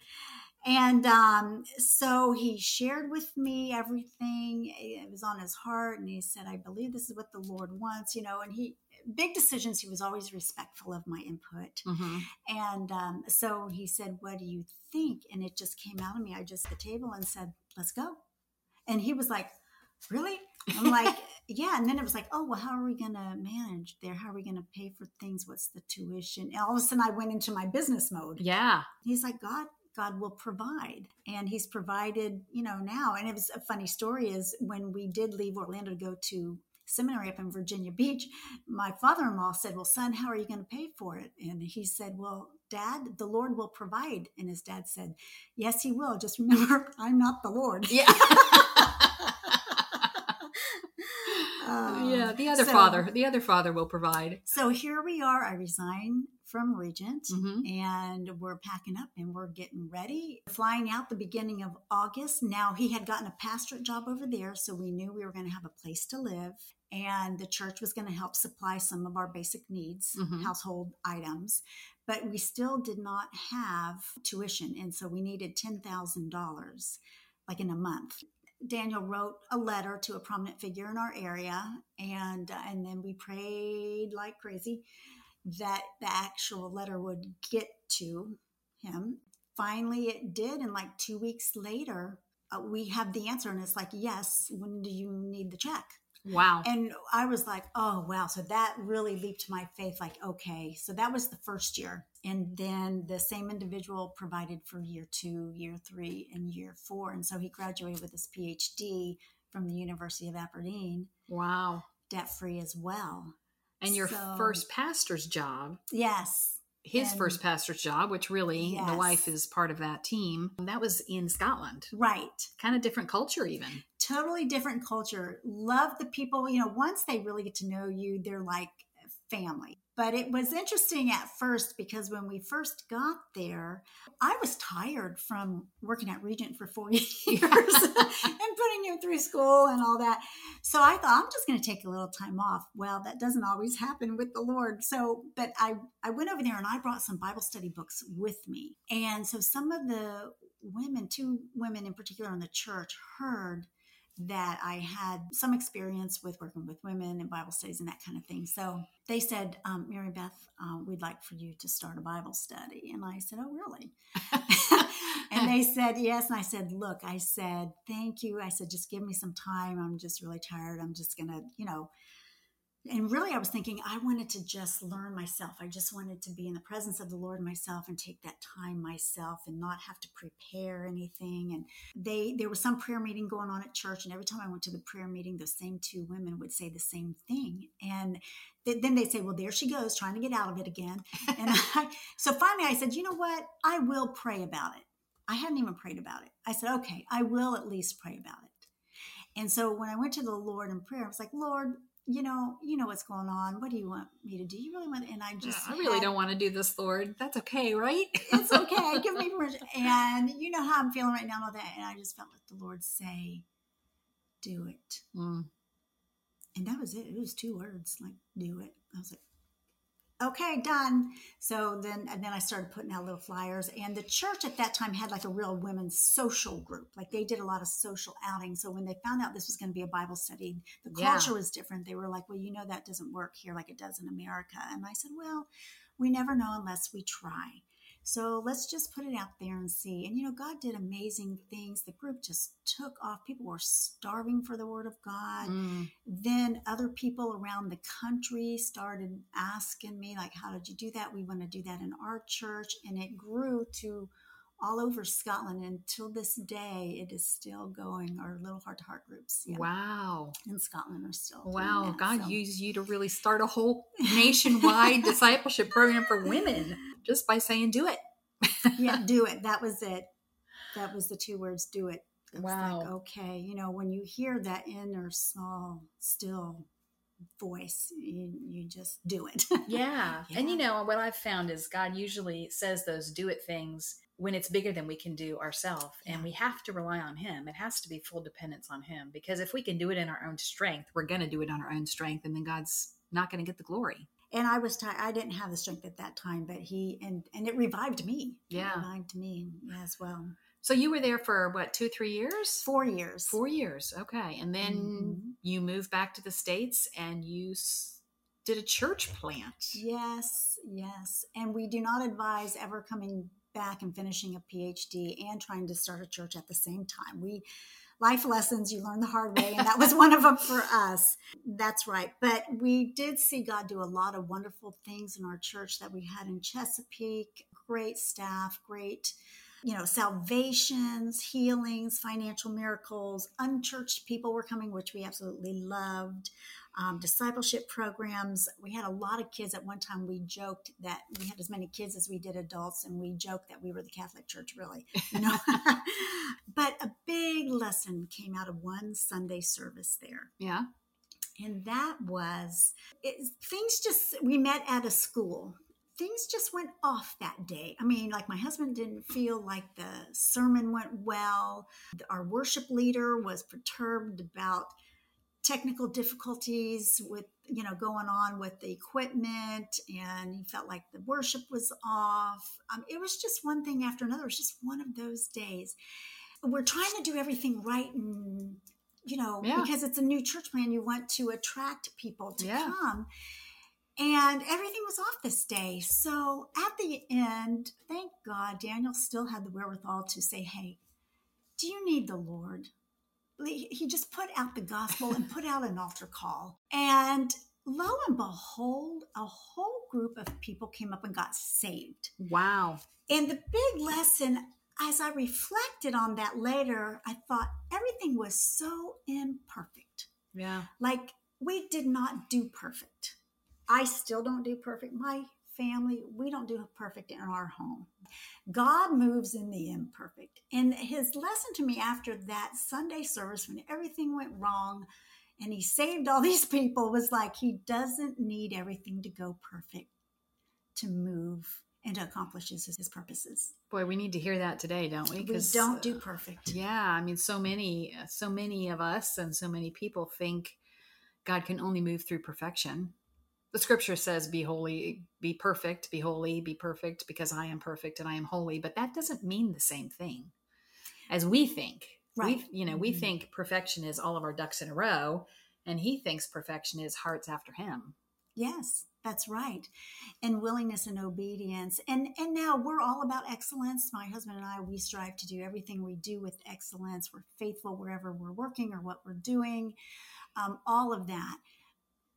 And um, so he shared with me everything. It was on his heart. And he said, I believe this is what the Lord wants, you know, and he, big decisions, he was always respectful of my input. hmm And um, so he said, What do you think? And it just came out of me. I just at the table and said, Let's go. And he was like, Really? I'm like, Yeah. And then it was like, Oh, well, how are we going to manage there? How are we going to pay for things? What's the tuition? And all of a sudden, I went into my business mode. Yeah. He's like, God. God will provide. And he's provided, you know, now. And it was a funny story is when we did leave Orlando to go to seminary up in Virginia Beach, my father in law said, Well, son, how are you going to pay for it? And he said, Well, dad, the Lord will provide. And his dad said, Yes, he will. Just remember, I'm not the Lord. Yeah. Um, yeah. The other so- father, the other father will provide. So here we are. I resign from Regent hmm and we're packing up and we're getting ready. Flying out the beginning of August. Now he had gotten a pastorate job over there, so we knew we were going to have a place to live. And the church was going to help supply some of our basic needs, Mhm. household items. But we still did not have tuition. And so we needed $10,000 like in a month. Daniel wrote a letter to a prominent figure in our area, and uh, and then we prayed like crazy that the actual letter would get to him. Finally, it did, and like two weeks later, uh, we have the answer, and it's like, yes. When do you need the check? Wow. And I was like, oh, wow. So that really leaped my faith. Like, okay. So that was the first year. And then the same individual provided for year two, year three, and year four. And so he graduated with his PhD from the University of Aberdeen, Wow. debt free as well. And your So- first pastor's job, Yes. his And- first pastor's job, which really the wife is part of that team, that was in Scotland. Right. Kind of different culture, even. Totally different culture. Love the people. You know, once they really get to know you, they're like family. But it was interesting at first because when we first got there, I was tired from working at Regent for four years and putting him through school and all that. So I thought I'm just going to take a little time off. Well, that doesn't always happen with the Lord. So, but I I went over there and I brought some Bible study books with me. And so some of the women, two women in particular in the church, heard that I had some experience with working with women and Bible studies and that kind of thing. So they said, um, Mary Beth, uh, we'd like for you to start a Bible study. And I said, Oh, really? and they said, Yes. And I said, Look, I said, Thank you. I said, Just give me some time. I'm just really tired. I'm just going to, you know, and really, I was thinking I wanted to just learn myself. I just wanted to be in the presence of the Lord myself and take that time myself and not have to prepare anything. And they, there was some prayer meeting going on at church, and every time I went to the prayer meeting, the same two women would say the same thing. And then they'd say, "Well, there she goes, trying to get out of it again." And I, so finally, I said, "You know what? I will pray about it." I hadn't even prayed about it. I said, "Okay, I will at least pray about it." And so when I went to the Lord in prayer, I was like, Lord, you know, you know what's going on. What do you want me to do? You really want, and I just, yeah, I really had, don't want to do this, Lord. That's okay, right? it's okay. Give me permission. And you know how I'm feeling right now, and all that. And I just felt like the Lord say, "Do it." Mm. And that was it. It was two words, like "do it." I was like, okay, done. So then, and then I started putting out little flyers. And the church at that time had like a real women's social group. Like they did a lot of social outings. So when they found out this was going to be a Bible study, the culture yeah. was different. They were like, well, you know, that doesn't work here like it does in America. And I said, well, we never know unless we try. So let's just put it out there and see. And you know, God did amazing things. The group just took off. People were starving for the word of God. Mm. Then other people around the country started asking me, like, how did you do that? We want to do that in our church. And it grew to all over Scotland. Until this day, it is still going. Our little heart to heart groups. Yeah, wow. In Scotland are still. Wow. That, God so. used you to really start a whole nationwide discipleship program for women just by saying do it. yeah, do it. That was it. That was the two words, do it. wow. Like, okay. You know, when you hear that inner small, still voice, you, you just do it. yeah. yeah. And you know, what I've found is God usually says those do it things when it's bigger than we can do ourselves. Yeah. And we have to rely on Him. It has to be full dependence on Him because if we can do it in our own strength, we're going to do it on our own strength. And then God's not going to get the glory and I was tired. I didn't have the strength at that time, but he and and it revived me. Yeah, it revived me as well. So you were there for what two, three years? Four years. Four years. Okay, and then mm-hmm. You moved back to the states, and you did a church plant. Yes, yes, and we do not advise ever coming back and finishing a PhD and trying to start a church at the same time. We life lessons you learn the hard way and that was one of them for us that's right but we did see god do a lot of wonderful things in our church that we had in chesapeake great staff great you know salvations healings financial miracles unchurched people were coming which we absolutely loved um, discipleship programs. We had a lot of kids. At one time, we joked that we had as many kids as we did adults, and we joked that we were the Catholic Church, really. You know, but a big lesson came out of one Sunday service there. Yeah. And that was it, things just, we met at a school things just went off that day. I mean, like my husband didn't feel like the sermon went well. Our worship leader was perturbed about technical difficulties with you know going on with the equipment and he felt like the worship was off um, it was just one thing after another it was just one of those days we're trying to do everything right and you know yeah. because it's a new church plan you want to attract people to yeah. come and everything was off this day so at the end thank god daniel still had the wherewithal to say hey do you need the lord he just put out the gospel and put out an altar call. And lo and behold, a whole group of people came up and got saved. Wow. And the big lesson, as I reflected on that later, I thought everything was so imperfect. Yeah. Like we did not do perfect. I still don't do perfect. My family, we don't do perfect in our home. God moves in the imperfect. And his lesson to me after that Sunday service, when everything went wrong and he saved all these people, was like, he doesn't need everything to go perfect to move and to accomplish his, his purposes. Boy, we need to hear that today, don't we? We don't uh, do perfect. Yeah, I mean, so many, so many of us and so many people think God can only move through perfection the scripture says be holy be perfect be holy be perfect because i am perfect and i am holy. But that doesn't mean the same thing as we think. Right. we, you know mm-hmm. we think perfection is all of our ducks in a row and he thinks perfection is hearts after him. Yes that's right. And willingness and obedience. And and now we're all about excellence. My husband and i we strive to do everything we do with excellence. We're faithful wherever we're working or what we're doing um, all of that.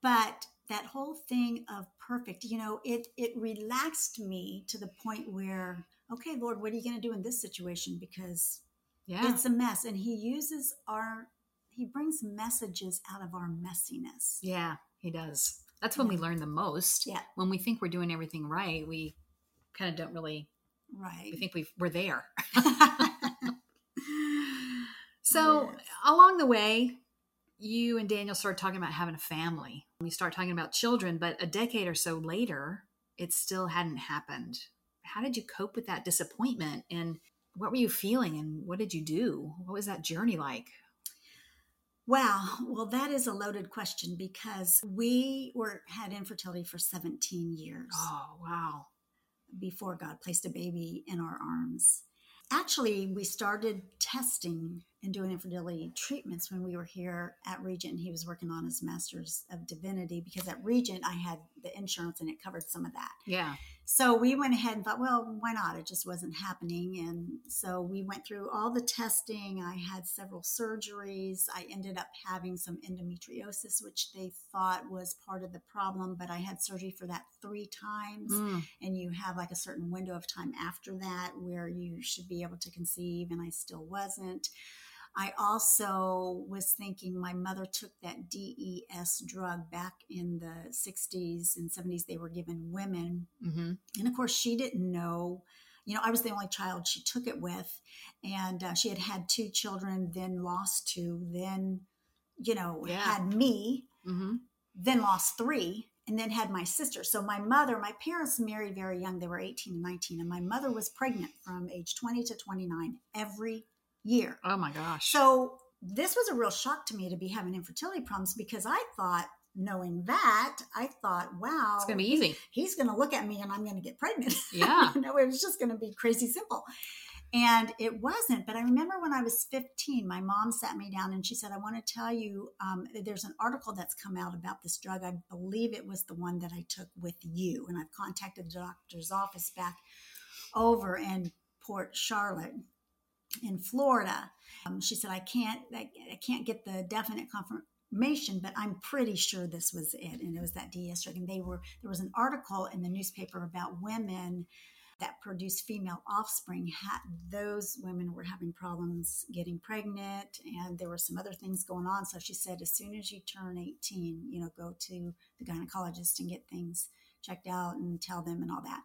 But that whole thing of perfect, you know, it it relaxed me to the point where, okay, Lord, what are you going to do in this situation? Because Yeah. it's a mess, and He uses our He brings messages out of our messiness. yeah, he does. That's when we learn the most. Yeah. When we think we're doing everything right, we kind of don't really, Right. we think we've, we're there. So Yes. along the way, you and Daniel started talking about having a family. You start talking about children, but a decade or so later, it still hadn't happened. How did you cope with that disappointment? And what were you feeling? And what did you do? What was that journey like? Wow. Well, that is a loaded question because we were had infertility for 17 years Oh, wow. before God placed a baby in our arms. Actually, we started testing and doing infertility treatments when we were here at Regent. He was working on his master's of divinity because at Regent I had the insurance and it covered some of that. Yeah. So we went ahead and thought, well, why not? It just wasn't happening. And so we went through all the testing. I had several surgeries. I ended up having some endometriosis, which they thought was part of the problem, but I had surgery for that three times. Mm. And you have like a certain window of time after that where you should be able to conceive, and I still wasn't. I also was thinking my mother took that DES drug back in the 60s and 70s. They were given women hmm and of course, she didn't know. You know, I was the only child she took it with, and uh, she had had two children, then lost two, then, you know, Yeah. had me, hmm then lost three, and then had my sister. So my mother, my parents married very young. They were 18 and 19, and my mother was pregnant from age 20 to 29 every year. Oh, my gosh. So this was a real shock to me to be having infertility problems because I thought, knowing that, I thought, wow, it's going to be easy. he's going to look at me and I'm going to get pregnant. Yeah. you know, it was just going to be crazy simple. And it wasn't. But I remember when I was 15, my mom sat me down and she said, I want to tell you um, there's an article that's come out about this drug. I believe it was the one that I took with you. And I've contacted the doctor's office back over in Port Charlotte in Florida. Um, she said, I can't, I, I can't get the definite confirmation, but I'm pretty sure this was it. And it was that DES drug. And they were, there was an article in the newspaper about women that produce female offspring. Ha- those women were having problems getting pregnant, and there were some other things going on. So she said, as soon as you turn 18, you know, go to the gynecologist and get things checked out and tell them and all that.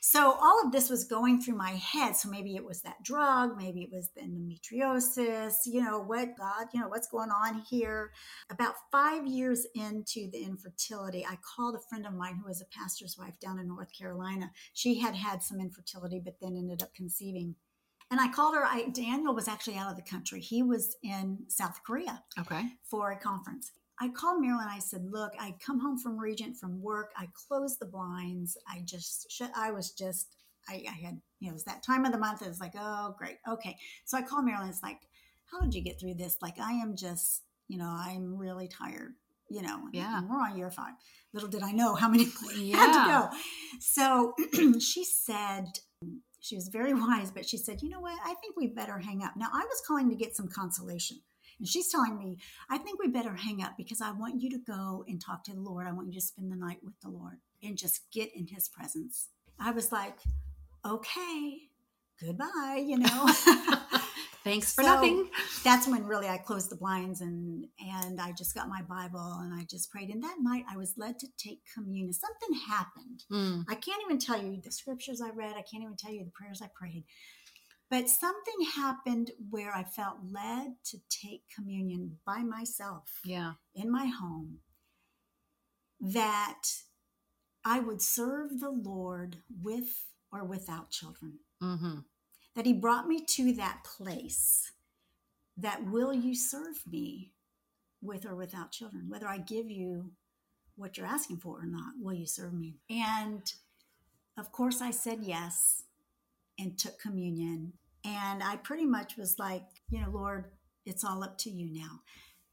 So all of this was going through my head. So maybe it was that drug, maybe it was the endometriosis, you know, what God, you know, what's going on here. About five years into the infertility, I called a friend of mine who was a pastor's wife down in North Carolina. She had had some infertility, but then ended up conceiving. And I called her. I, Daniel was actually out of the country. He was in South Korea Okay. for a conference. I called Marilyn. I said, "Look, I come home from Regent from work. I closed the blinds. I just, I was just, I, I had, you know, it was that time of the month. It was like, oh, great, okay. So I called Marilyn. It's like, how did you get through this? Like, I am just, you know, I'm really tired. You know, Yeah. we're on year five. Little did I know how many more had to go. So she said, she was very wise, but she said, you know what? I think we better hang up. Now I was calling to get some consolation. And she's telling me, I think we better hang up because I want you to go and talk to the Lord. I want you to spend the night with the Lord and just get in his presence. I was like, okay, goodbye, you know. Thanks for So, nothing. That's when really I closed the blinds and and I just got my Bible and I just prayed. And that night I was led to take communion. Something happened. Mm. I can't even tell you the scriptures I read. I can't even tell you the prayers I prayed. But something happened where I felt led to take communion by myself Yeah. in my home that I would serve the Lord with or without children. hmm That He brought me to that place that will you serve me with or without children? Whether I give you what you're asking for or not, will you serve me? And of course, I said yes and took communion. And I pretty much was like, you know, Lord, it's all up to you now.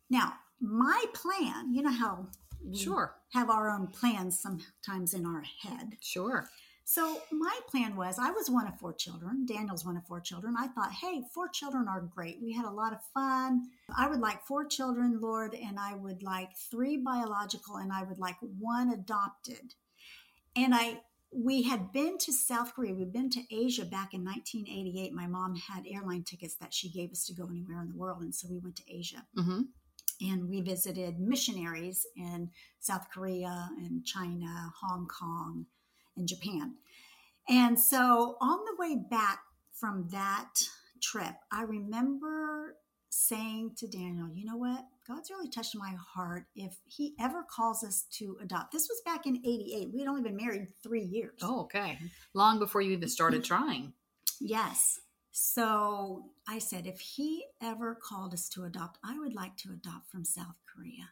Now, my plan, you know how we Sure. have our own plans sometimes in our head. Sure. So my plan was I was one of four children. Daniel's one of four children. I thought, hey, four children are great. We had a lot of fun. I would like four children, Lord, and I would like three biological and I would like one adopted. And I we had been to South Korea. We'd been to Asia back in 1988. My mom had airline tickets that she gave us to go anywhere in the world. And so we went to Asia. Mm-hmm. And we visited missionaries in South Korea and China, Hong Kong, and Japan. And so on the way back from that trip, I remember saying to Daniel, you know what? God's really touched my heart if he ever calls us to adopt. This was back in 88. We had only been married three years. Oh, okay. Long before you even started trying. Yes. So I said, if he ever called us to adopt, I would like to adopt from South Korea.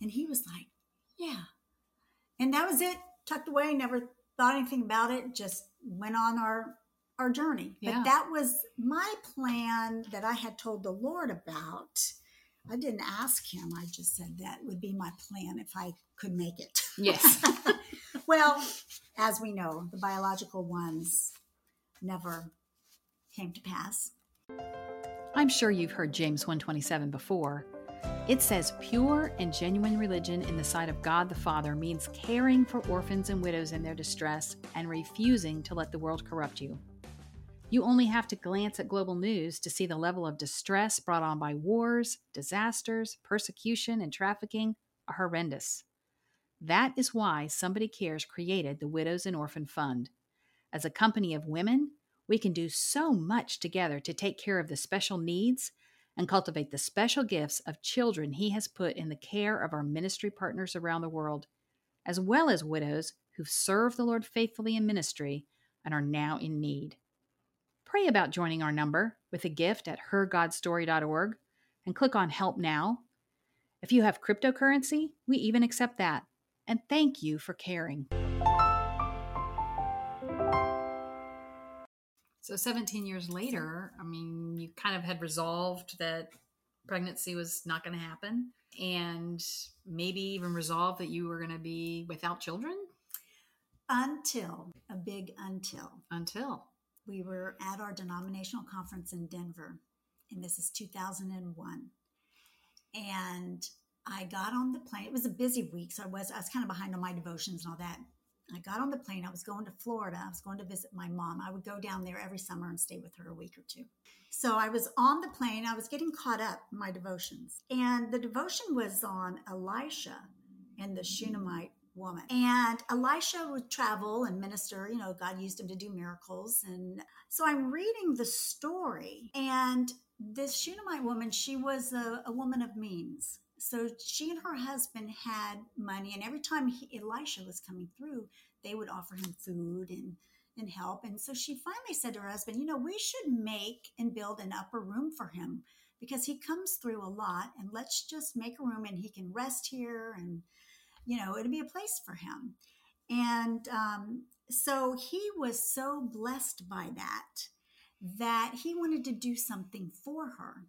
And he was like, yeah. And that was it, tucked away, never thought anything about it, just went on our our journey. Yeah. But that was my plan that I had told the Lord about. I didn't ask him. I just said that would be my plan if I could make it. Yes. well, as we know, the biological ones never came to pass. I'm sure you've heard James 127 before. It says pure and genuine religion in the sight of God the Father means caring for orphans and widows in their distress and refusing to let the world corrupt you. You only have to glance at global news to see the level of distress brought on by wars, disasters, persecution, and trafficking are horrendous. That is why Somebody Cares created the Widows and Orphan Fund. As a company of women, we can do so much together to take care of the special needs and cultivate the special gifts of children He has put in the care of our ministry partners around the world, as well as widows who've served the Lord faithfully in ministry and are now in need. Pray about joining our number with a gift at hergodstory.org and click on Help Now. If you have cryptocurrency, we even accept that. And thank you for caring. So, 17 years later, I mean, you kind of had resolved that pregnancy was not going to happen and maybe even resolved that you were going to be without children Until, a big until. until. We were at our denominational conference in Denver, and this is 2001. And I got on the plane. It was a busy week, so I was I was kind of behind on my devotions and all that. I got on the plane. I was going to Florida. I was going to visit my mom. I would go down there every summer and stay with her a week or two. So I was on the plane. I was getting caught up in my devotions. And the devotion was on Elisha and the Shunammite woman. And Elisha would travel and minister. You know, God used him to do miracles. And so I'm reading the story. And this Shunammite woman, she was a, a woman of means. So she and her husband had money, and every time he, Elisha was coming through, they would offer him food and and help. And so she finally said to her husband, "You know, we should make and build an upper room for him because he comes through a lot, and let's just make a room and he can rest here, and you know, it'd be a place for him." And um, so he was so blessed by that that he wanted to do something for her.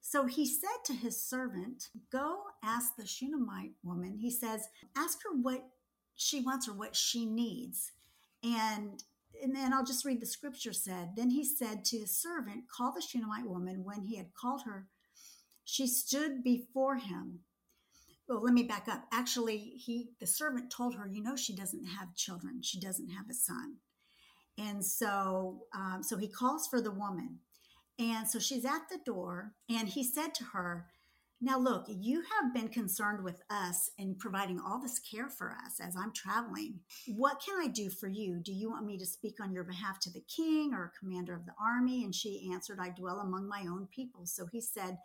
So he said to his servant, Go ask the Shunammite woman. He says, Ask her what she wants or what she needs. And and then I'll just read the scripture said. Then he said to his servant, Call the Shunammite woman. When he had called her, she stood before him. Well, let me back up. Actually, he the servant told her, you know, she doesn't have children. She doesn't have a son. And so um, so he calls for the woman. And so she's at the door, and he said to her, Now look, you have been concerned with us and providing all this care for us as I'm traveling. What can I do for you? Do you want me to speak on your behalf to the king or commander of the army? And she answered, I dwell among my own people. So he said,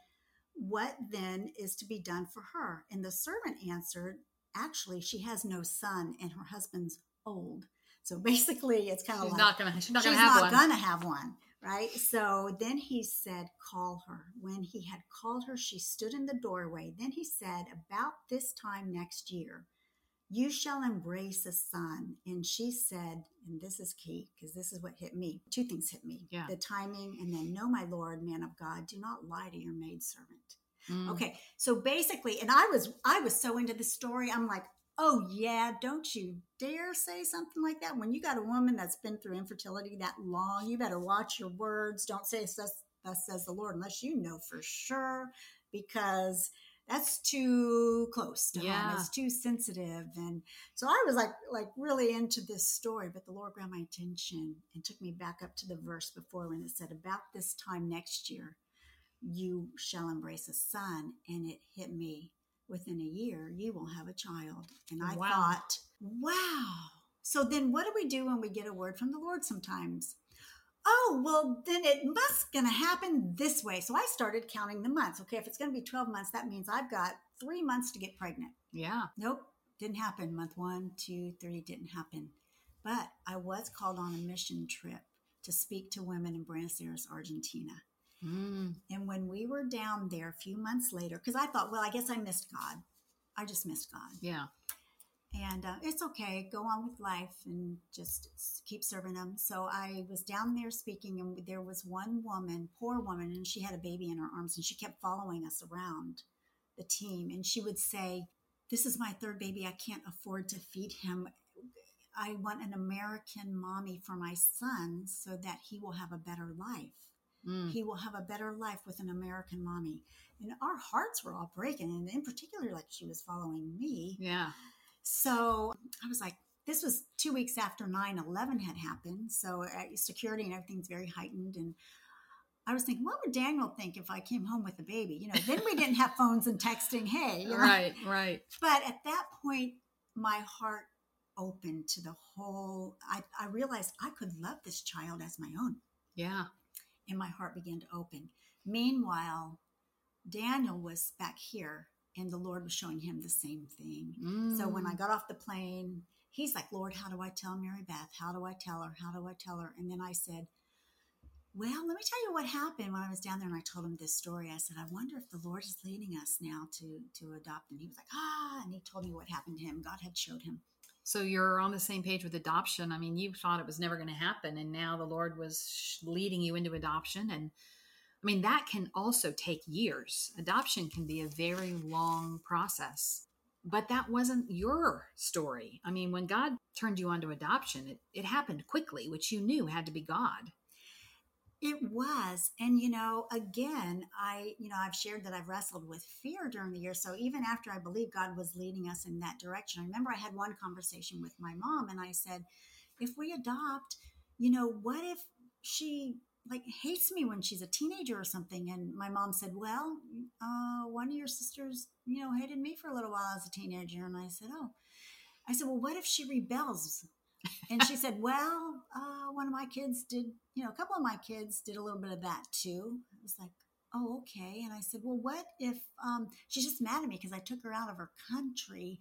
What then is to be done for her? And the servant answered, Actually, she has no son, and her husband's old. So basically, it's kind of She's like not gonna. She's not gonna she's have not one. gonna have one right so then he said call her when he had called her she stood in the doorway then he said about this time next year you shall embrace a son and she said and this is key because this is what hit me two things hit me Yeah. the timing and then no my lord man of god do not lie to your maidservant Mm. Okay, so basically, and I was I was so into the story. I'm like, Oh, yeah. Don't you dare say something like that. When you got a woman that's been through infertility that long, you better watch your words. Don't say, thus, thus says the Lord, unless you know for sure, because that's too close to Yeah. home. It's too sensitive. And so I was like, like really into this story, but the Lord grabbed my attention and took me back up to the verse before when it said, About this time next year, you shall embrace a son. And it hit me within a year, you will have a child. And I Wow. thought, wow. So then what do we do when we get a word from the Lord sometimes? Oh, well, then it must gonna happen this way. So I started counting the months. Okay, if it's gonna be 12 months, that means I've got three months to get pregnant. Yeah. Nope, didn't happen. Month one, two, three, didn't happen. But I was called on a mission trip to speak to women in Buenos Aires, Argentina. Mm. And when we were down there a few months later, because I thought, well, I guess I missed God. I just missed God. Yeah. And uh, it's okay. Go on with life and just keep serving them So I was down there speaking, and there was one woman, poor woman, and she had a baby in her arms, and she kept following us around the team. And she would say, This is my third baby. I can't afford to feed him. I want an American mommy for my son so that he will have a better life Mm. he will have a better life with an American mommy. And our hearts were all breaking, and in particular, like she was following me. Yeah. So I was like, this was two weeks after 9 11 had happened. So uh, security and everything's very heightened. And I was thinking, what would Daniel think if I came home with a baby? You know, then we didn't have phones and texting, hey. You know? Right. Right. But at that point, my heart opened to the whole, I, I realized I could love this child as my own Yeah. and my heart began to open. Meanwhile, Daniel was back here and the Lord was showing him the same thing. So when I Mm. got off the plane, he's like, Lord, how do I tell Mary Beth? How do I tell her? How do I tell her? And then I said, Well, let me tell you what happened when I was down there and I told him this story. I said, I wonder if the Lord is leading us now to to adopt. And he was like, Ah, and he told me what happened to him. God had showed him. So you're on the same page with adoption. I mean, you thought it was never going to happen, and now the Lord was leading you into adoption. And I mean, that can also take years. Adoption can be a very long process. But that wasn't your story. I mean, when God turned you onto adoption, it, it happened quickly, which you knew had to be God. It was. And, you know, again, I, you know, I've shared that I've wrestled with fear during the year. So even after I believe God was leading us in that direction, I remember I had one conversation with my mom and I said, if we adopt, you know, what if she like hates me when she's a teenager or something? And my mom said, well, uh, one of your sisters, you know, hated me for a little while as a teenager. And I said, oh, I said, well, what if she rebels? and she said, "Well, uh, one of my kids did. You know, a couple of my kids did a little bit of that too." I was like, "Oh, okay." And I said, "Well, what if um, she's just mad at me because I took her out of her country?"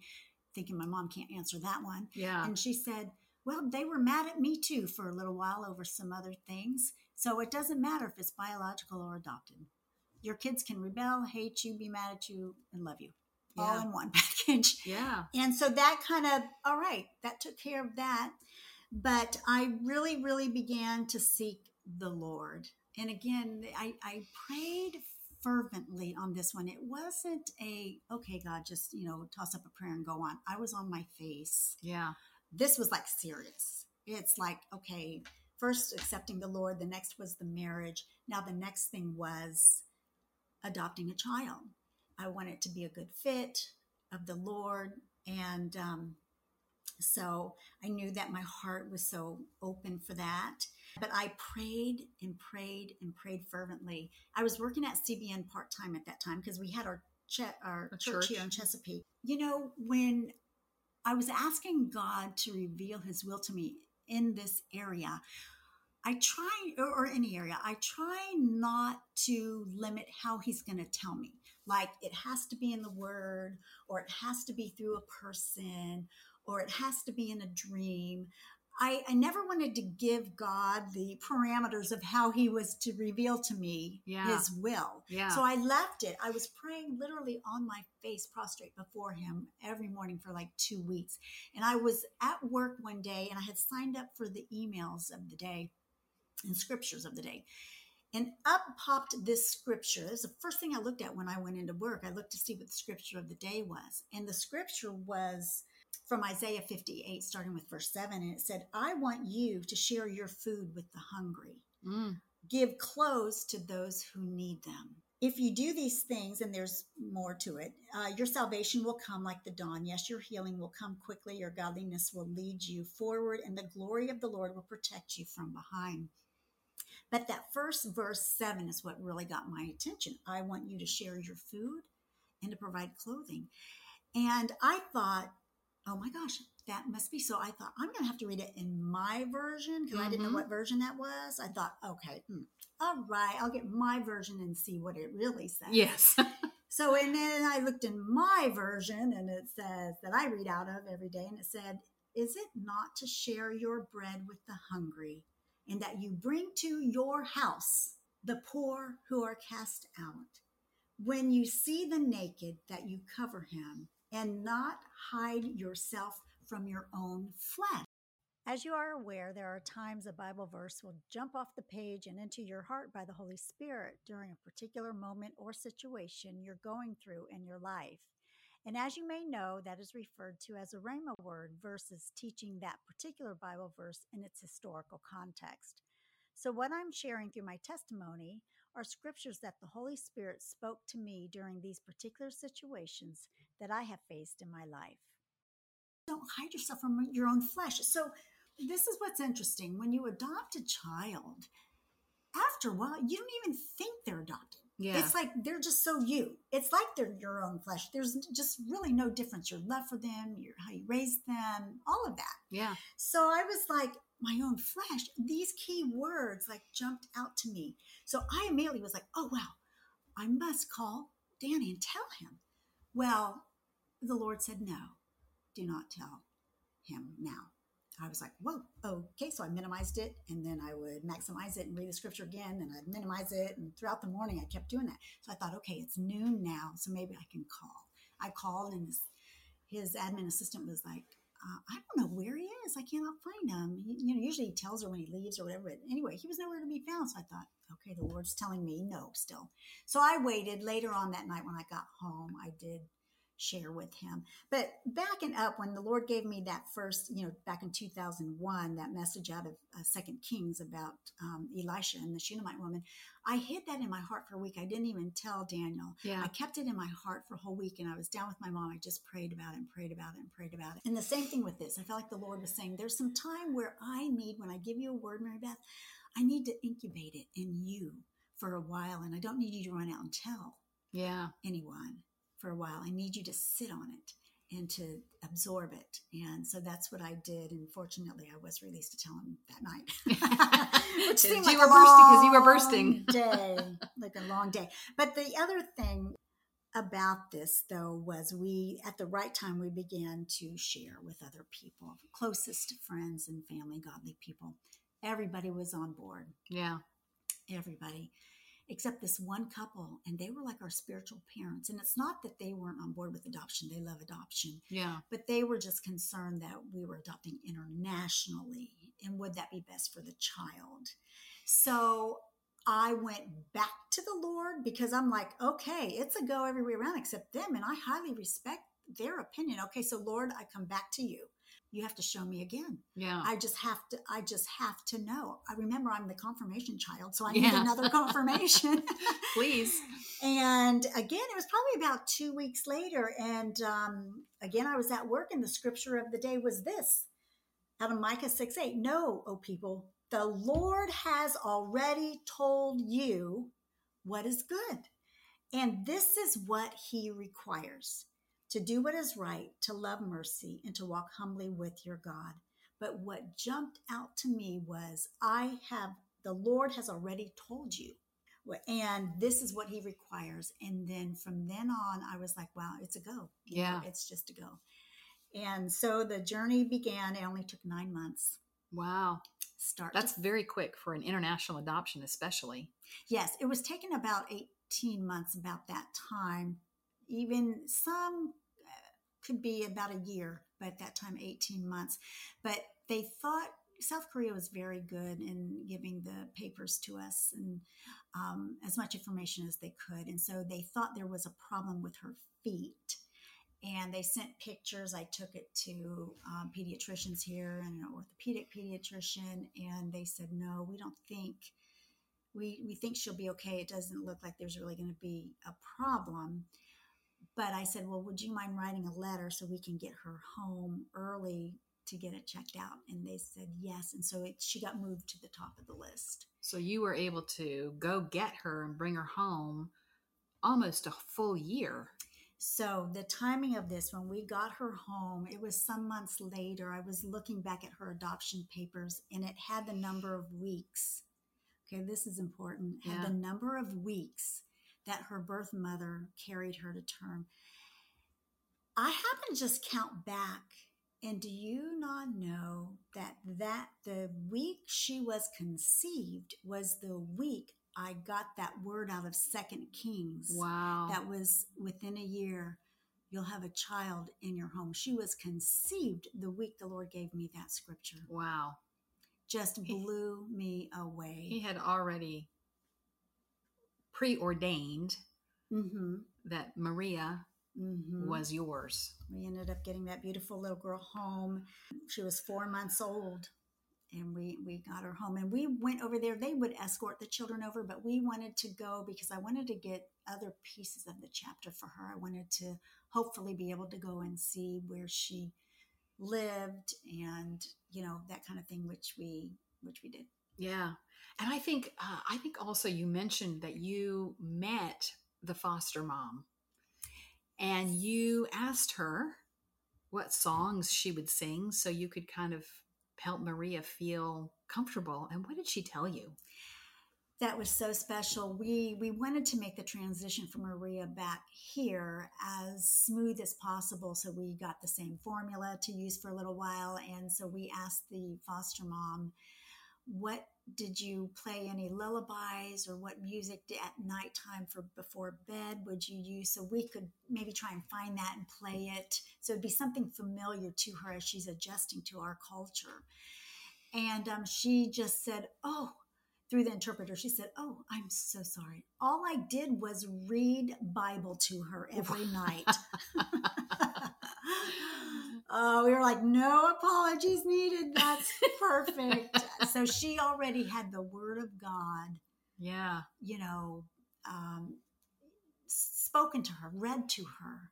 Thinking my mom can't answer that one. Yeah. And she said, "Well, they were mad at me too for a little while over some other things. So it doesn't matter if it's biological or adopted. Your kids can rebel, hate you, be mad at you, and love you, all in one package." Yeah. And so that kind of, all right, that took care of that. But I really, really began to seek the Lord. And again, I, I prayed fervently on this one. It wasn't a, okay, God, just, you know, toss up a prayer and go on. I was on my face. Yeah. This was like serious. It's like, okay, first accepting the Lord, the next was the marriage. Now the next thing was adopting a child. I wanted it to be a good fit of the Lord. And um, so I knew that my heart was so open for that. But I prayed and prayed and prayed fervently. I was working at CBN part time at that time because we had our, che- our church church. here in Chesapeake. You know, when I was asking God to reveal his will to me in this area, I try, or, any area, I try not to limit how he's going to tell me. Like it has to be in the word, or it has to be through a person, or it has to be in a dream. I, I never wanted to give God the parameters of how he was to reveal to me Yeah. his will. Yeah. So I left it. I was praying literally on my face, prostrate before him every morning for like two weeks. And I was at work one day and I had signed up for the emails of the day and scriptures of the day. And up popped this scripture. It was the first thing I looked at when I went into work. I looked to see what the scripture of the day was. And the scripture was from Isaiah 58, starting with verse 7. And it said, I want you to share your food with the hungry, Mm. give clothes to those who need them. If you do these things, and there's more to it, uh, your salvation will come like the dawn. Yes, your healing will come quickly. Your godliness will lead you forward, and the glory of the Lord will protect you from behind. But that first verse seven is what really got my attention. I want you to share your food and to provide clothing. And I thought, oh my gosh, that must be so. I thought, I'm going to have to read it in my version because I didn't know Mhm. what version that was. I thought, okay, hmm, all right, I'll get my version and see what it really says. Yes. So, and then I looked in my version and it says that I read out of every day, and it said, Is it not to share your bread with the hungry, and that you bring to your house the poor who are cast out? When you see the naked, that you cover him, and not hide yourself from your own flesh. As you are aware, there are times a Bible verse will jump off the page and into your heart by the Holy Spirit during a particular moment or situation you're going through in your life. And as you may know, that is referred to as a Rhema word versus teaching that particular Bible verse in its historical context. So, what I'm sharing through my testimony are scriptures that the Holy Spirit spoke to me during these particular situations that I have faced in my life. Don't hide yourself from your own flesh. So, this is what's interesting. When you adopt a child, after a while, you don't even think they're adopted. Yeah. It's like they're just so you. It's like they're your own flesh. There's just really no difference. Your love for them, your how you raise them, all of that. yeah. So I was like, my own flesh. These key words like jumped out to me. So I immediately was like, oh wow, I must call Danny and tell him. Well, the Lord said, no, do not tell him now. I was like, whoa, okay. So I minimized it and then I would maximize it and read the scripture again and I'd minimize it. And throughout the morning, I kept doing that. So I thought, okay, it's noon now. So maybe I can call. I called and his, his admin assistant was like, uh, I don't know where he is. I cannot find him. He, you know, usually he tells her when he leaves or whatever. But anyway, he was nowhere to be found. So I thought, okay, the Lord's telling me no still. So I waited later on that night when I got home. I did share with him. But backing up, when the Lord gave me that first, you know, back in 2001, that message out of uh, Second Kings about um, Elisha and the Shunammite woman, I hid that in my heart for a week. I didn't even tell Daniel. Yeah. I kept it in my heart for a whole week, and I was down with my mom. I just prayed about it and prayed about it and prayed about it. And the same thing with this. I felt like the Lord was saying, "There's some time where I need, when I give you a word, Mary Beth, I need to incubate it in you for a while, and I don't need you to run out and tell Yeah. anyone for a while. I need you to sit on it and to absorb it. And so that's what I did. And fortunately, I was released to tell him that night. Which You seemed like were a bursting 'cause you were bursting. day, like a long day. But the other thing about this, though, was we, at the right time, we began to share with other people, closest friends and family, godly people. Everybody was on board Yeah. everybody except this one couple and they were like our spiritual parents. And it's not that they weren't on board with adoption they love adoption Yeah. but they were just concerned that we were adopting internationally and would that be best for the child? So i went back to the lord because i'm like okay it's a go every way around except them and i highly respect their opinion. Okay so lord i come back to you you have to show me again Yeah. I just have to I just have to know. I remember I'm the confirmation child, so I need another confirmation. Please. and again, it was probably about two weeks later. And um, again, I was at work, and the scripture of the day was this out of Micah 6 8. No, O people, the Lord has already told you what is good. And this is what he requires to do what is right, to love mercy, and to walk humbly with your God. But what jumped out to me was, I have, the Lord has already told you. And this is what he requires. And then from then on, I was like, wow, it's a go. You know, Yeah. it's just a go. And so the journey began. It only took nine months. Wow. Start. to That's very quick for an international adoption, especially. Yes, it was taken about 18 months about that time. Even some could be about a year, but at that time, 18 months. But they thought South Korea was very good in giving the papers to us and um, as much information as they could. And so they thought there was a problem with her feet. and they sent pictures. I took it to um, pediatricians here and an orthopedic pediatrician, and they said, no, we don't think. We, we think she'll be okay. It doesn't look like there's really going to be a problem. But I said, Well, would you mind writing a letter so we can get her home early to get it checked out? And they said yes. And so it, she got moved to the top of the list. So you were able to go get her and bring her home almost a full year. So the timing of this, when we got her home, it was some months later. I was looking back at her adoption papers and it had the number of weeks. Okay, this is important. Had Yeah. the number of weeks that her birth mother carried her to term. I happen to just count back, and do you not know that that the week she was conceived was the week I got that word out of Second Kings Wow. that was within a year you'll have a child in your home she was conceived the week the lord gave me that scripture wow. just He- blew me away He had already preordained mm-hmm, that Maria mm-hmm. was yours. we ended up getting that beautiful little girl home. She was four months old and we we got her home. And we went over there. They would escort the children over but we wanted to go because i wanted to get other pieces of the chapter for her. I wanted to hopefully be able to go and see where she lived and you know that kind of thing which we which we did Yeah. And I think uh, I think also you mentioned that you met the foster mom and you asked her what songs she would sing so you could kind of help Maria feel comfortable. And what did she tell you? that was so special we we wanted to make the transition from maria back here as smooth as possible so we got the same formula to use for a little while and so we asked the foster mom what did you play any lullabies or what music at nighttime for before bed would you use? So we could maybe try and find that and play it. So it'd be something familiar to her as she's adjusting to our culture. And um, she just said oh through the interpreter she said oh i'm so sorry. All i did was read bible to her every night oh we were like no apologies needed that's perfect so she already had the word of god Yeah. you know um, spoken to her read to her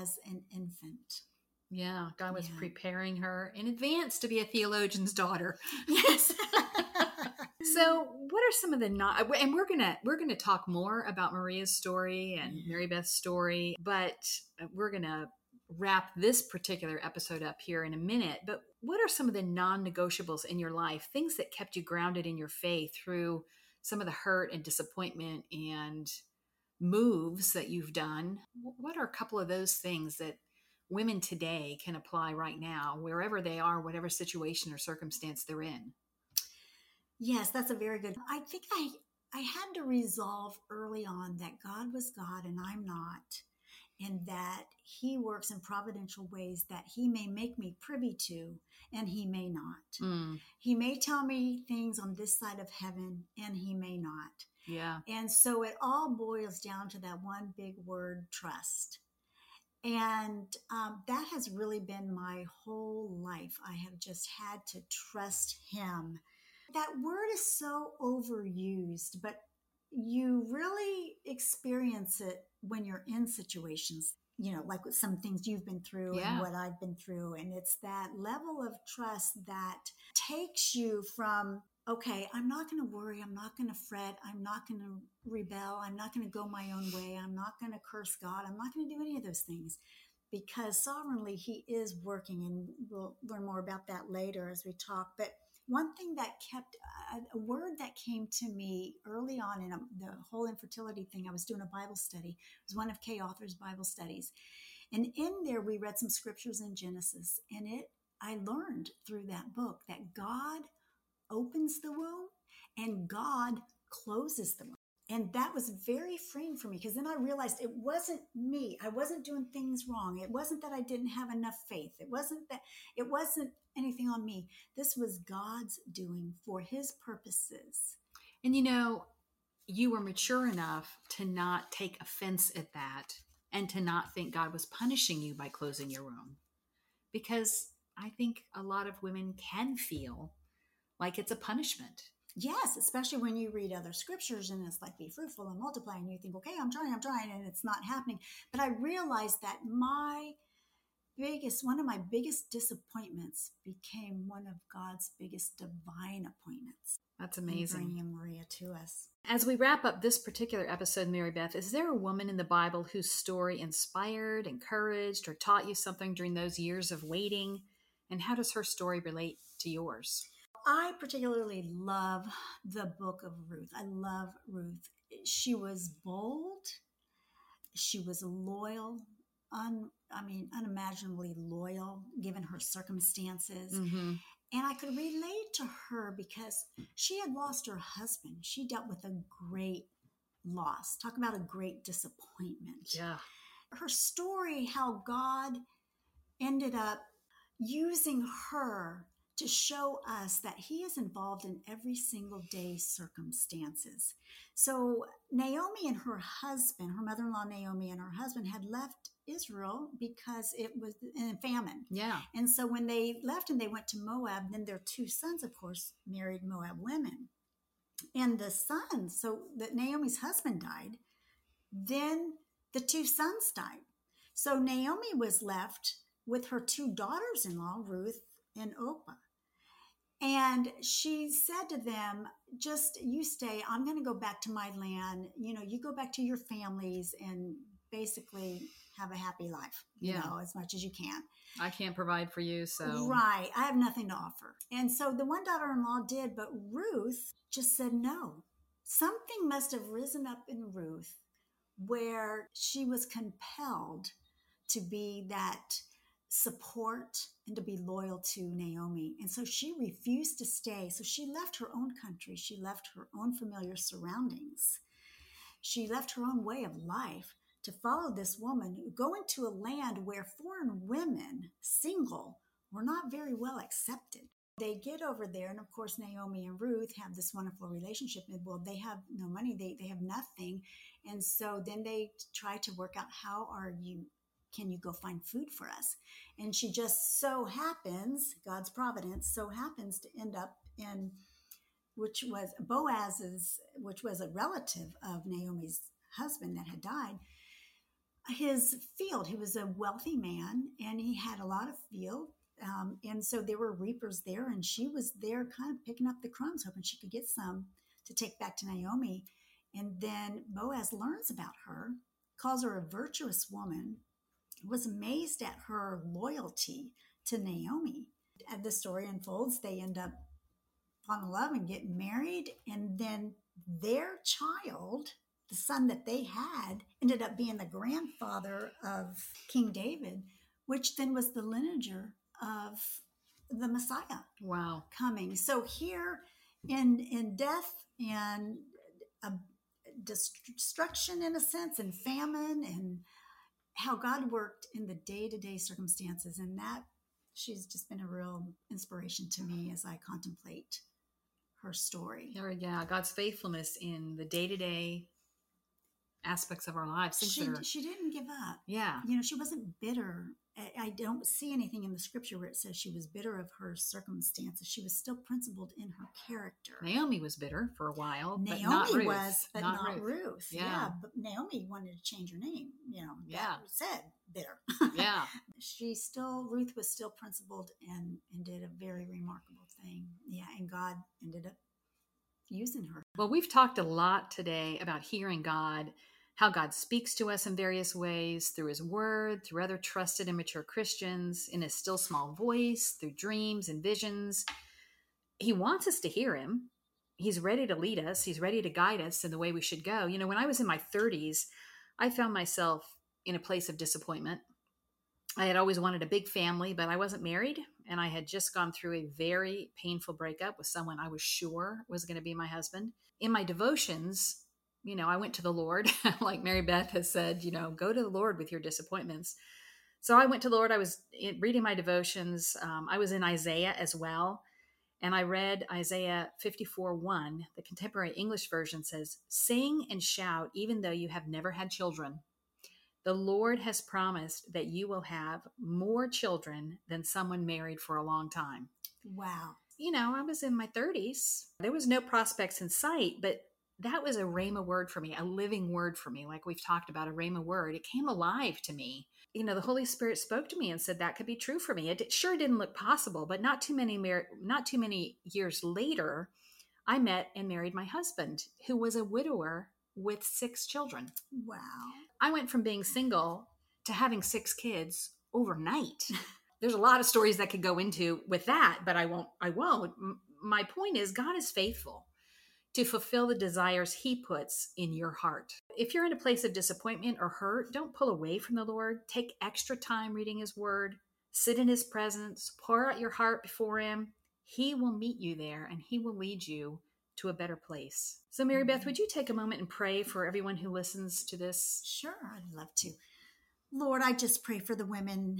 as an infant Yeah. God was Yeah. preparing her in advance to be a theologian's daughter. yes So, what are some of the not? And we're gonna we're gonna talk more about Maria's story and Mary Beth's story, but uh, we're gonna wrap this particular episode up here in a minute. But what are some of the non-negotiables in your life? Things that kept you grounded in your faith through some of the hurt and disappointment and moves that you've done. What are a couple of those things that women today can apply right now, wherever they are, whatever situation or circumstance they're in? Yes, that's a very good. I think I I had to resolve early on that God was God and I'm not, and that He works in providential ways that He may make me privy to and He may not. Mm, He may tell me things on this side of heaven and He may not. yeah. And so it all boils down to that one big word trust. And um, that has really been my whole life. I have just had to trust Him. That word is so overused, but you really experience it when you're in situations, you know, like with some things you've been through Yeah. and what I've been through. And it's that level of trust that takes you from okay, I'm not going to worry. I'm not going to fret. I'm not going to rebel. I'm not going to go my own way. I'm not going to curse God. I'm not going to do any of those things because sovereignly He is working. And we'll learn more about that later as we talk. But one thing that kept a, a word that came to me early on in a, the whole infertility thing, I was doing a Bible study. It was one of Kay Arthur's Bible studies. And in there, we read some scriptures in Genesis. And it, I learned through that book that God opens the womb and God closes the womb. And that was very freeing for me because then I realized it wasn't me. I wasn't doing things wrong. It wasn't that I didn't have enough faith. It wasn't that it wasn't anything on me. This was God's doing for his purposes. And you know, you were mature enough to not take offense at that and to not think God was punishing you by closing your room. Because I think a lot of women can feel like it's a punishment. Yes, especially when you read other scriptures and it's like be fruitful and multiply, and you think, okay, I'm trying, I'm trying, and it's not happening. But I realized that my biggest, one of my biggest disappointments became one of God's biggest divine appointments. That's amazing. Bringing Maria to us. As we wrap up this particular episode, Mary Beth, is there a woman in the Bible whose story inspired, encouraged, or taught you something during those years of waiting? And how does her story relate to yours? I particularly love the book of Ruth. I love Ruth. She was bold. She was loyal, un, I mean, unimaginably loyal given her circumstances. Mm-hmm. And I could relate to her because she had lost her husband. She dealt with a great loss. Talk about a great disappointment. Yeah. Her story, how God ended up using her to show us that he is involved in every single day circumstances. So, Naomi and her husband, her mother in law Naomi and her husband, had left Israel because it was in famine. Yeah. And so, when they left and they went to Moab, then their two sons, of course, married Moab women. And the sons, so that Naomi's husband died, then the two sons died. So, Naomi was left with her two daughters in law, Ruth and Orpah. And she said to them, just you stay. I'm going to go back to my land. You know, you go back to your families and basically have a happy life, you Yeah. know, as much as you can. I can't provide for you, so. Right. I have nothing to offer. And so the one daughter in law did, but Ruth just said no. Something must have risen up in Ruth where she was compelled to be that support and to be loyal to Naomi. And so she refused to stay. So she left her own country, she left her own familiar surroundings, she left her own way of life to follow this woman, go into a land where foreign women, single, were not very well accepted. They get over there, and of course, Naomi and Ruth have this wonderful relationship. Well, they have no money, they, they have nothing. And so then they try to work out how are you can you go find food for us? And she just so happens, God's providence, so happens to end up in which was Boaz's, which was a relative of Naomi's husband that had died, his field. He was a wealthy man and he had a lot of field. Um, and so there were reapers there, and she was there kind of picking up the crumbs, hoping she could get some to take back to Naomi. And then Boaz learns about her, calls her a virtuous woman, was amazed at her loyalty to Naomi. As the story unfolds, they end up falling in love and get married. And then their child, the son that they had, ended up being the grandfather of King David, which then was the lineager of the Messiah Wow. coming. So here in in death and a destruction in a sense and famine and how God worked in the day-to-day circumstances and that she's just been a real inspiration to me as I contemplate her story. Yeah, God's faithfulness in the day to day aspects of our lives. She, are, she didn't give up. yeah. You know, she wasn't bitter. I, I don't see anything in the scripture where it says she was bitter of her circumstances. She was still principled in her character. Naomi was bitter for a while, but Naomi not Ruth. was, but not, not Ruth. Ruth. Yeah. Yeah. but Naomi wanted to change her name. You know, Yeah. said bitter. Yeah. she still Ruth was still principled and and did a very remarkable thing. Yeah, and God ended up using her. Well, we've talked a lot today about hearing God, how God speaks to us in various ways through His Word, through other trusted and mature Christians, in a still small voice, through dreams and visions. He wants us to hear Him. He's ready to lead us, He's ready to guide us in the way we should go. You know, when I was in my 30s, I found myself in a place of disappointment. I had always wanted a big family, but I wasn't married. And I had just gone through a very painful breakup with someone I was sure was going to be my husband. In my devotions, you know, I went to the Lord, like Mary Beth has said, you know, go to the Lord with your disappointments. So I went to the Lord. I was reading my devotions. Um, I was in Isaiah as well. And I read Isaiah 54 1. The contemporary English version says, Sing and shout, even though you have never had children. The Lord has promised that you will have more children than someone married for a long time. Wow. You know, I was in my 30s. There was no prospects in sight, but that was a Rhema word for me, a living word for me. Like we've talked about, a Rhema word. It came alive to me. You know, the Holy Spirit spoke to me and said that could be true for me. It sure didn't look possible, but not too many not too many years later, I met and married my husband, who was a widower with six children. Wow. I went from being single to having six kids overnight. There's a lot of stories that could go into with that, but I won't I won't. My point is God is faithful to fulfill the desires he puts in your heart. If you're in a place of disappointment or hurt, don't pull away from the Lord. Take extra time reading his word, sit in his presence, pour out your heart before him. He will meet you there and he will lead you to a better place. So, Mary Beth, would you take a moment and pray for everyone who listens to this? Sure, I'd love to. Lord, I just pray for the women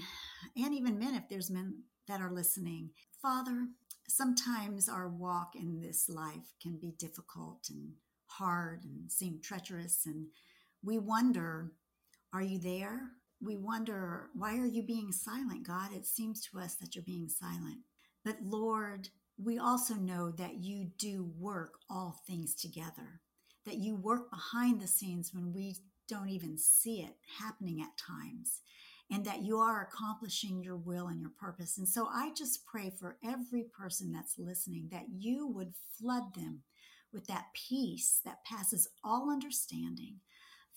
and even men if there's men that are listening. Father, sometimes our walk in this life can be difficult and hard and seem treacherous. And we wonder, are you there? We wonder, why are you being silent, God? It seems to us that you're being silent. But Lord, we also know that you do work all things together, that you work behind the scenes when we don't even see it happening at times and that you are accomplishing your will and your purpose. And so I just pray for every person that's listening that you would flood them with that peace that passes all understanding.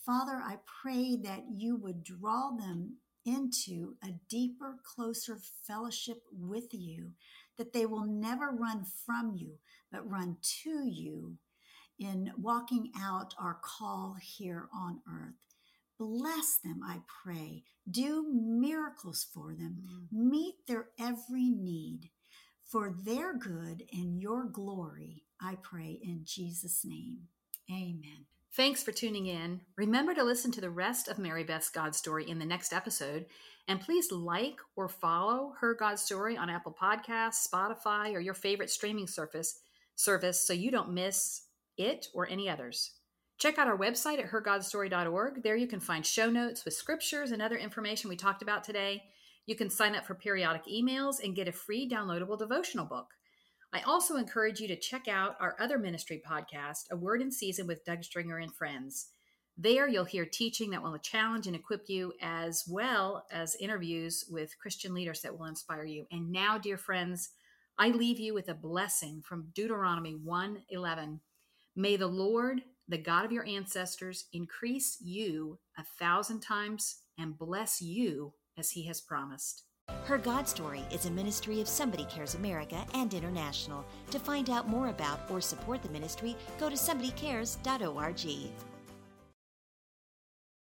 Father, I pray that you would draw them into a deeper, closer fellowship with you, that they will never run from you, but run to you in walking out our call here on earth. Bless them, I pray. Do miracles for them. Mm. Meet their every need for their good and your glory, I pray in Jesus' name. Amen. Thanks for tuning in. Remember to listen to the rest of Mary Beth's God story in the next episode. And please like or follow her God story on Apple Podcasts, Spotify, or your favorite streaming service, service so you don't miss it or any others. Check out our website at hergodstory.org. There you can find show notes with scriptures and other information we talked about today. You can sign up for periodic emails and get a free downloadable devotional book. I also encourage you to check out our other ministry podcast, A Word in Season with Doug Stringer and Friends. There, you'll hear teaching that will challenge and equip you, as well as interviews with Christian leaders that will inspire you. And now, dear friends, I leave you with a blessing from Deuteronomy 1 11. May the Lord the God of your ancestors, increase you a thousand times and bless you as he has promised. Her God Story is a ministry of Somebody Cares America and International. To find out more about or support the ministry, go to somebodycares.org.